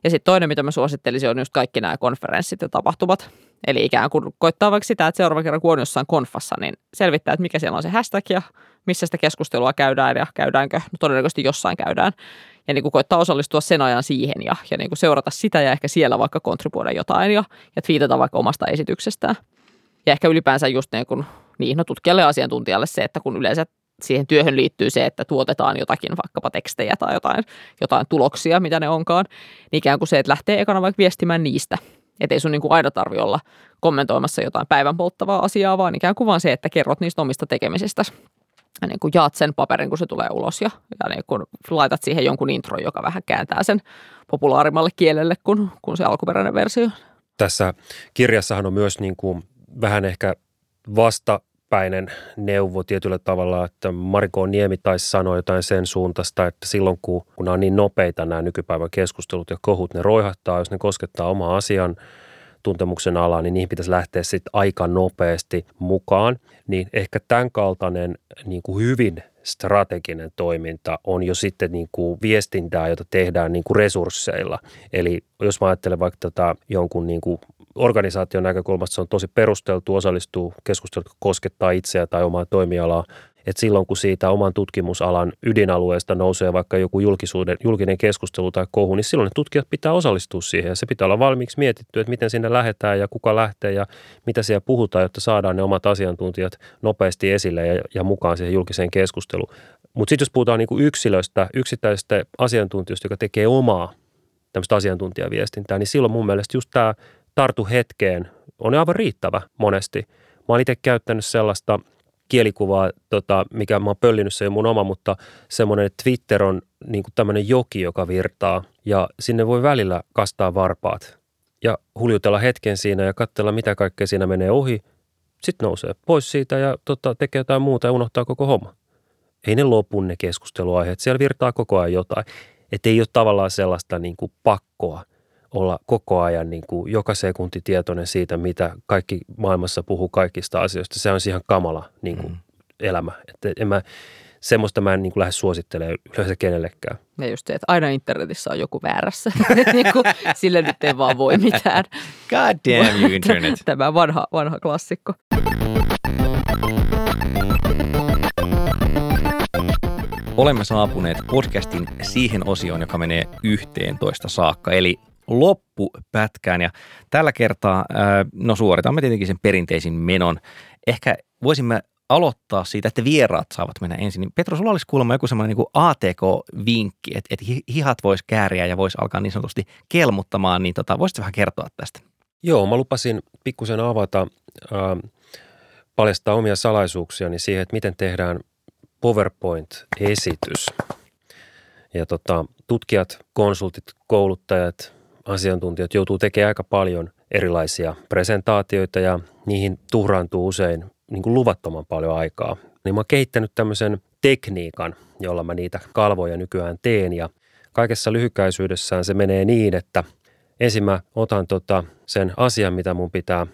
Ja sitten toinen, mitä mä suosittelisin, on just kaikki nämä konferenssit ja tapahtumat. Eli ikään kuin koittaa vaikka sitä, että seuraava kerran kun on jossain konfassa, niin selvittää, että mikä siellä on se hashtag ja missä sitä keskustelua käydään ja käydäänkö. No todennäköisesti jossain käydään. Ja niin kuin koittaa osallistua sen ajan siihen ja, ja niin kuin seurata sitä ja ehkä siellä vaikka kontribuoida jotain ja, ja twiitata vaikka omasta esityksestään. Ja ehkä ylipäänsä just niin, kuin, niin no tutkijalle ja asiantuntijalle se, että kun yleensä siihen työhön liittyy se, että tuotetaan jotakin vaikkapa tekstejä tai jotain, jotain tuloksia, mitä ne onkaan, niin ikään kuin se, että lähtee ekana vaikka viestimään niistä. Että ei sun niin kuin aina tarvi olla kommentoimassa jotain päivän polttavaa asiaa, vaan ikään kuin vaan se, että kerrot niistä omista tekemisistä. Ja niin kuin jaat sen paperin, kun se tulee ulos ja, ja niin kuin laitat siihen jonkun intro, joka vähän kääntää sen populaarimmalle kielelle kuin, kuin se alkuperäinen versio. Tässä kirjassahan on myös niin kuin vähän ehkä vasta päinen neuvo tietyllä tavalla, että Mariko Niemi taisi sanoa jotain sen suuntaista, että silloin kun, kun nämä on niin nopeita nämä nykypäivän keskustelut ja kohut, ne roihahtaa, jos ne koskettaa omaa asian tuntemuksen alaa, niin niihin pitäisi lähteä sitten aika nopeasti mukaan. Niin ehkä tämän kaltainen niin kuin hyvin strateginen toiminta on jo sitten niin kuin viestintää, jota tehdään niin kuin resursseilla. Eli jos mä ajattelen vaikka tota jonkun niin kuin organisaation näkökulmasta se on tosi perusteltu osallistua keskusteluun, jotka koskettaa itseä tai omaa toimialaa. Että silloin kun siitä oman tutkimusalan ydinalueesta nousee vaikka joku julkisuuden, julkinen keskustelu tai kohu, niin silloin ne tutkijat pitää osallistua siihen. Ja se pitää olla valmiiksi mietitty, että miten sinne lähdetään ja kuka lähtee ja mitä siellä puhutaan, jotta saadaan ne omat asiantuntijat nopeasti esille ja, ja mukaan siihen julkiseen keskusteluun. Mutta sitten jos puhutaan niinku yksilöstä, yksittäisestä asiantuntijoista, joka tekee omaa tämmöistä asiantuntijaviestintää, niin silloin mun mielestä just tämä tartu hetkeen on aivan riittävä monesti. Mä oon itse käyttänyt sellaista kielikuvaa, tota, mikä mä oon pöllinyt, se ei mun oma, mutta semmoinen Twitter on niin tämmöinen joki, joka virtaa ja sinne voi välillä kastaa varpaat ja huljutella hetken siinä ja katsella, mitä kaikkea siinä menee ohi. Sitten nousee pois siitä ja tota, tekee jotain muuta ja unohtaa koko homma. Ei ne lopu ne keskusteluaiheet, siellä virtaa koko ajan jotain. Että ei ole tavallaan sellaista niin kuin pakkoa – olla koko ajan niin kuin joka sekunti tietoinen siitä, mitä kaikki maailmassa puhuu kaikista asioista. Se on ihan kamala niin kuin mm. elämä. Että en mä, semmoista mä en niin kuin lähde suosittelemaan yleensä kenellekään. Ja just se, että aina internetissä on joku väärässä. niin kuin, sille nyt ei vaan voi mitään. God damn you internet. Tämä vanha, vanha klassikko. Olemme saapuneet podcastin siihen osioon, joka menee yhteen toista saakka, eli loppupätkään. Ja tällä kertaa, no suoritamme tietenkin sen perinteisin menon. Ehkä voisimme aloittaa siitä, että vieraat saavat mennä ensin. Niin Petro, sulla olisi kuulemma joku semmoinen niin ATK-vinkki, että, että hihat voisi kääriä ja voisi alkaa niin sanotusti kelmuttamaan, niin tota, voisitko vähän kertoa tästä? Joo, mä lupasin pikkusen avata, äh, paljastaa omia salaisuuksiani siihen, että miten tehdään PowerPoint-esitys. Ja tota, tutkijat, konsultit, kouluttajat, asiantuntijat joutuu tekemään aika paljon erilaisia presentaatioita ja niihin tuhraantuu usein niin kuin luvattoman paljon aikaa. Niin mä oon kehittänyt tämmöisen tekniikan, jolla mä niitä kalvoja nykyään teen ja kaikessa lyhykäisyydessään se menee niin, että ensin mä otan tota sen asian, mitä mun pitää,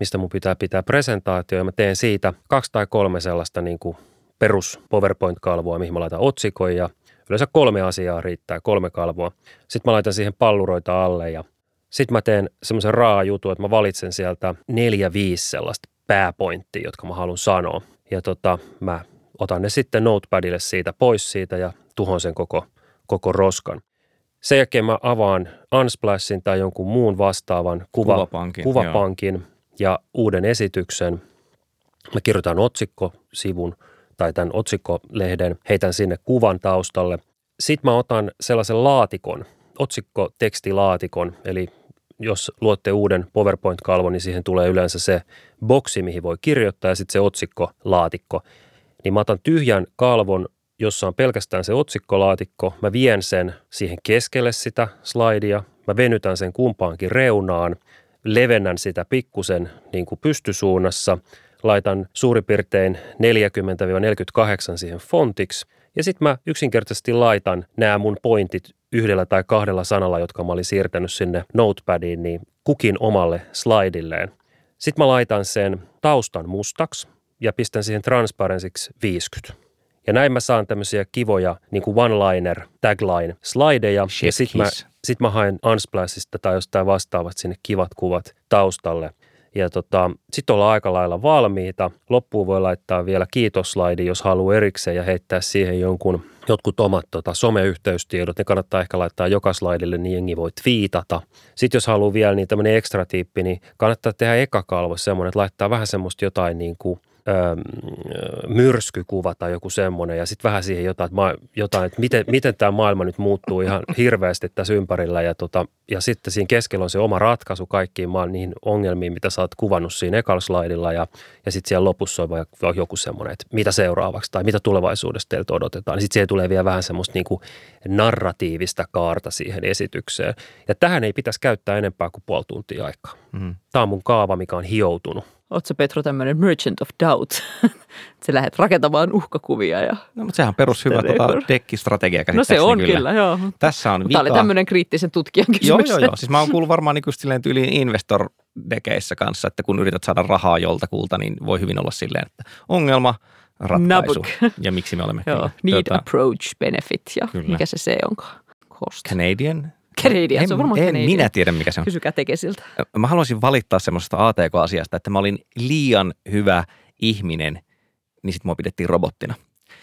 mistä mun pitää pitää presentaatio ja mä teen siitä kaksi tai kolme sellaista niin kuin perus PowerPoint-kalvoa, mihin mä laitan otsikon ja yleensä kolme asiaa riittää, kolme kalvoa. Sitten mä laitan siihen palluroita alle ja sitten mä teen semmoisen raa jutun, että mä valitsen sieltä neljä, viisi sellaista pääpointtia, jotka mä haluan sanoa. Ja tota, mä otan ne sitten notepadille siitä pois siitä ja tuhon sen koko, koko roskan. Sen jälkeen mä avaan Unsplashin tai jonkun muun vastaavan kuva, Kuvapankin, kuvapankin ja uuden esityksen. Mä kirjoitan otsikkosivun tai tämän otsikkolehden, heitän sinne kuvan taustalle. Sitten mä otan sellaisen laatikon, otsikkotekstilaatikon, eli jos luotte uuden PowerPoint-kalvon, niin siihen tulee yleensä se boksi, mihin voi kirjoittaa ja sitten se otsikkolaatikko. Niin mä otan tyhjän kalvon, jossa on pelkästään se otsikkolaatikko. Mä vien sen siihen keskelle sitä slaidia. Mä venytän sen kumpaankin reunaan. Levennän sitä pikkusen niin kuin pystysuunnassa. Laitan suurin piirtein 40-48 siihen fontiksi. Ja sitten mä yksinkertaisesti laitan nämä mun pointit yhdellä tai kahdella sanalla, jotka mä olin siirtänyt sinne notepadiin, niin kukin omalle slaidilleen. Sitten mä laitan sen taustan mustaksi ja pistän siihen transparensiksi 50. Ja näin mä saan tämmöisiä kivoja niin kuin one-liner, tagline, slideja. Chef ja sitten mä, sit mä haen Unsplashista tai jostain vastaavat sinne kivat kuvat taustalle. Ja tota, sitten ollaan aika lailla valmiita. Loppuun voi laittaa vielä kiitosslaidi, jos haluaa erikseen ja heittää siihen jonkun, jotkut omat tota, someyhteystiedot. Ne kannattaa ehkä laittaa joka slaidille, niin jengi voi twiitata. Sitten jos haluaa vielä niin tämmöinen ekstra tiippi, niin kannattaa tehdä eka kalvo semmoinen, että laittaa vähän semmoista jotain niin kuin öö, myrskykuva tai joku semmoinen ja sitten vähän siihen jotain, että, ma- jotain, että miten, miten tämä maailma nyt muuttuu ihan hirveästi tässä ympärillä ja, tota, ja sitten siinä keskellä on se oma ratkaisu kaikkiin maan niihin ongelmiin, mitä sä oot kuvannut siinä ekalla slaidilla ja, ja sitten siellä lopussa on joku semmoinen, että mitä seuraavaksi tai mitä tulevaisuudesta teiltä odotetaan. Niin sitten siihen tulee vielä vähän semmoista niin kuin narratiivista kaarta siihen esitykseen ja tähän ei pitäisi käyttää enempää kuin puoli tuntia aikaa. Mm. Tämä on mun kaava, mikä on hioutunut. Oletko Petro tämmöinen merchant of doubt? Se lähdet rakentamaan uhkakuvia ja... No, mutta sehän on perus hyvä tota, dekor. dekkistrategia No se on kyllä, kyllä joo. Tässä on Tämä oli vika. tämmöinen kriittisen tutkijan Joo, kysymys. joo, joo. Siis mä oon kuullut varmaan niin silleen tyyliin investor dekeissä kanssa, että kun yrität saada rahaa joltakulta, niin voi hyvin olla silleen, että ongelma, ratkaisu Nabuk. ja miksi me olemme Joo, kyllä. need, Tota, approach, benefit ja Kyllä. mikä se se onkaan. Cost. Canadian? Canadian, se on en, varmaan en Canadian. minä tiedä, mikä se on. Kysykää tekesiltä. Mä haluaisin valittaa semmoisesta ATK-asiasta, että mä olin liian hyvä ihminen, niin sitten mua pidettiin robottina.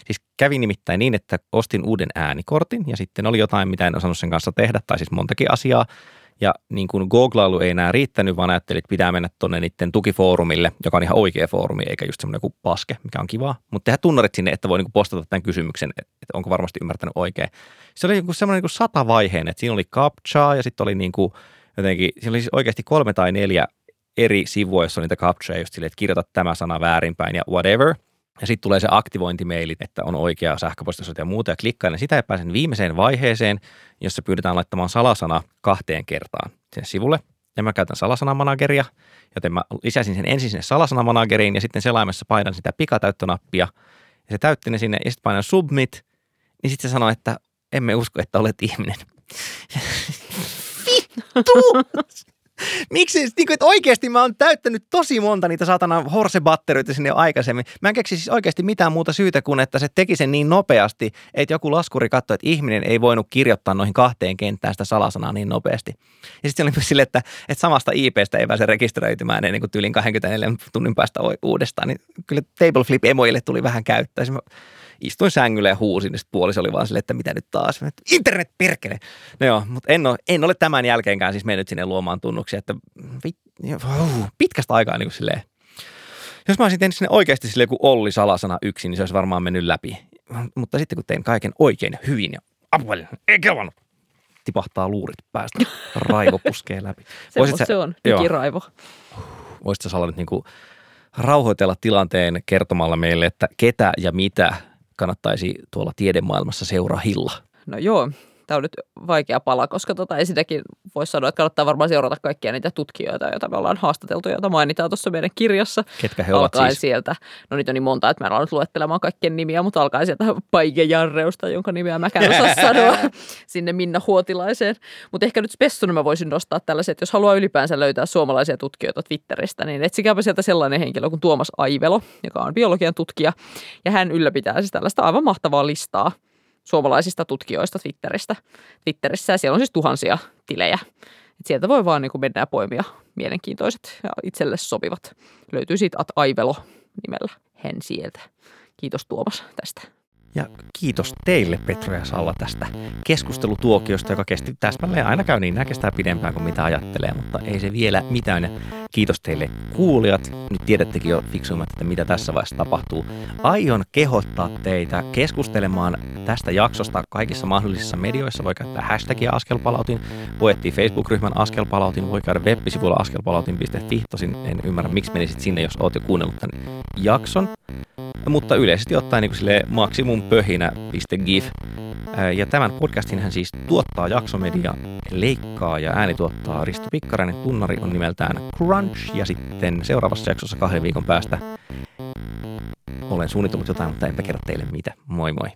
Siis kävi nimittäin niin, että ostin uuden äänikortin ja sitten oli jotain, mitä en osannut sen kanssa tehdä, tai siis montakin asiaa. Ja niin kuin googlailu ei enää riittänyt, vaan ajattelin, että pitää mennä tuonne niiden tukifoorumille, joka on ihan oikea foorumi, eikä just semmoinen kuin paske, mikä on kivaa. Mutta tehdä tunnarit sinne, että voi niin kuin postata tämän kysymyksen, että onko varmasti ymmärtänyt oikein. Se oli niin kuin semmoinen niin kuin satavaiheen, että siinä oli captcha ja sitten oli niin kuin jotenkin, siinä oli siis oikeasti kolme tai neljä eri sivua, niitä captchoja just silleen, että kirjoita tämä sana väärinpäin ja whatever. Ja sitten tulee se aktivointimeili, että on oikea sähköpostisoite ja muuta, ja klikkailen sitä ja pääsen viimeiseen vaiheeseen, jossa pyydetään laittamaan salasana kahteen kertaan sinne sivulle. Ja mä käytän salasanamanageria, joten mä lisäsin sen ensin sinne salasanamanageriin ja sitten selaimessa painan sitä pikatäyttönappia. Ja se täytti ne sinne ja sitten painan submit, niin sitten se sanoi, että emme usko, että olet ihminen. Vittu! Miksi, niin kuin, että oikeasti mä oon täyttänyt tosi monta niitä saatana horsebatteroita sinne aikaisemmin. Mä en keksi siis oikeasti mitään muuta syytä kuin, että se teki sen niin nopeasti, että joku laskuri katsoi, että ihminen ei voinut kirjoittaa noihin kahteen kenttään sitä salasanaa niin nopeasti. Ja sitten oli myös sille, että, että samasta IPstä ei pääse rekisteröitymään ennen kuin tyylin 24 tunnin päästä uudestaan. Niin kyllä Tableflip emoille tuli vähän käyttää. Mä istuin sängyllä ja huusin, ja sitten puoliso oli vaan silleen, että mitä nyt taas. Internet perkele! No joo, mutta en ole, en ole tämän jälkeenkään siis mennyt sinne luomaan tunnuksia, että vit, uh, pitkästä aikaa niin kuin silleen. Jos mä olisin tehnyt sinne oikeasti sille joku Olli salasana yksin, niin se olisi varmaan mennyt läpi. Mutta sitten kun tein kaiken oikein ja hyvin ja apuelin, ei kelvannut. Tipahtaa luurit päästä. Raivo puskee läpi. Semmoista sä- se on, digiraivo. Voisitko sä nyt niin kuin rauhoitella tilanteen kertomalla meille, että ketä ja mitä kannattaisi tuolla tiedemaailmassa seurahilla? No joo, tämä on nyt vaikea pala, koska tota, ensinnäkin voisi sanoa, että kannattaa varmaan seurata kaikkia niitä tutkijoita, joita me ollaan haastateltu, joita mainitaan tuossa meidän kirjassa. Ketkä he ovat alkaen siis? sieltä, no niitä on niin monta, että mä en ole nyt luettelemaan kaikkien nimiä, mutta alkaen sieltä Paike Jarreusta, jonka nimeä mä osaa sanoa, sinne Minna Huotilaiseen. Mutta ehkä nyt spessuna mä voisin nostaa tällaiset, että jos haluaa ylipäänsä löytää suomalaisia tutkijoita Twitteristä, niin etsikääpä sieltä sellainen henkilö kuin Tuomas Aivelo, joka on biologian tutkija, ja hän ylläpitää siis tällaista aivan mahtavaa listaa suomalaisista tutkijoista Twitteristä. Twitterissä ja siellä on siis tuhansia tilejä. Et sieltä voi vaan niin kuin mennä ja poimia mielenkiintoiset ja itselle sopivat. Löytyy siitä At Aivelo nimellä hän sieltä. Kiitos Tuomas tästä. Ja kiitos teille Petro ja Salla tästä keskustelutuokiosta, joka kesti täsmälleen. Aina käy niin, nämä kestää pidempään kuin mitä ajattelee, mutta ei se vielä mitään. Kiitos teille kuulijat. Nyt tiedättekin jo fiksuimmat, että mitä tässä vaiheessa tapahtuu. Aion kehottaa teitä keskustelemaan tästä jaksosta kaikissa mahdollisissa medioissa. Voi käyttää hashtagia askelpalautin, voi Facebook-ryhmän askelpalautin, voi käydä web-sivuilla askelpalautin.fi. Tosin en ymmärrä, miksi menisit sinne, jos oot jo kuunnellut tämän jakson. Mutta yleisesti ottaen niin sille maksimumpöhinä.gif. Ja tämän podcastin hän siis tuottaa jaksomedia, leikkaa ja ääni tuottaa Risto Pikkarainen. Tunnari on nimeltään Crunch ja sitten seuraavassa jaksossa kahden viikon päästä olen suunnitellut jotain, mutta enpä kerro teille mitä. Moi moi.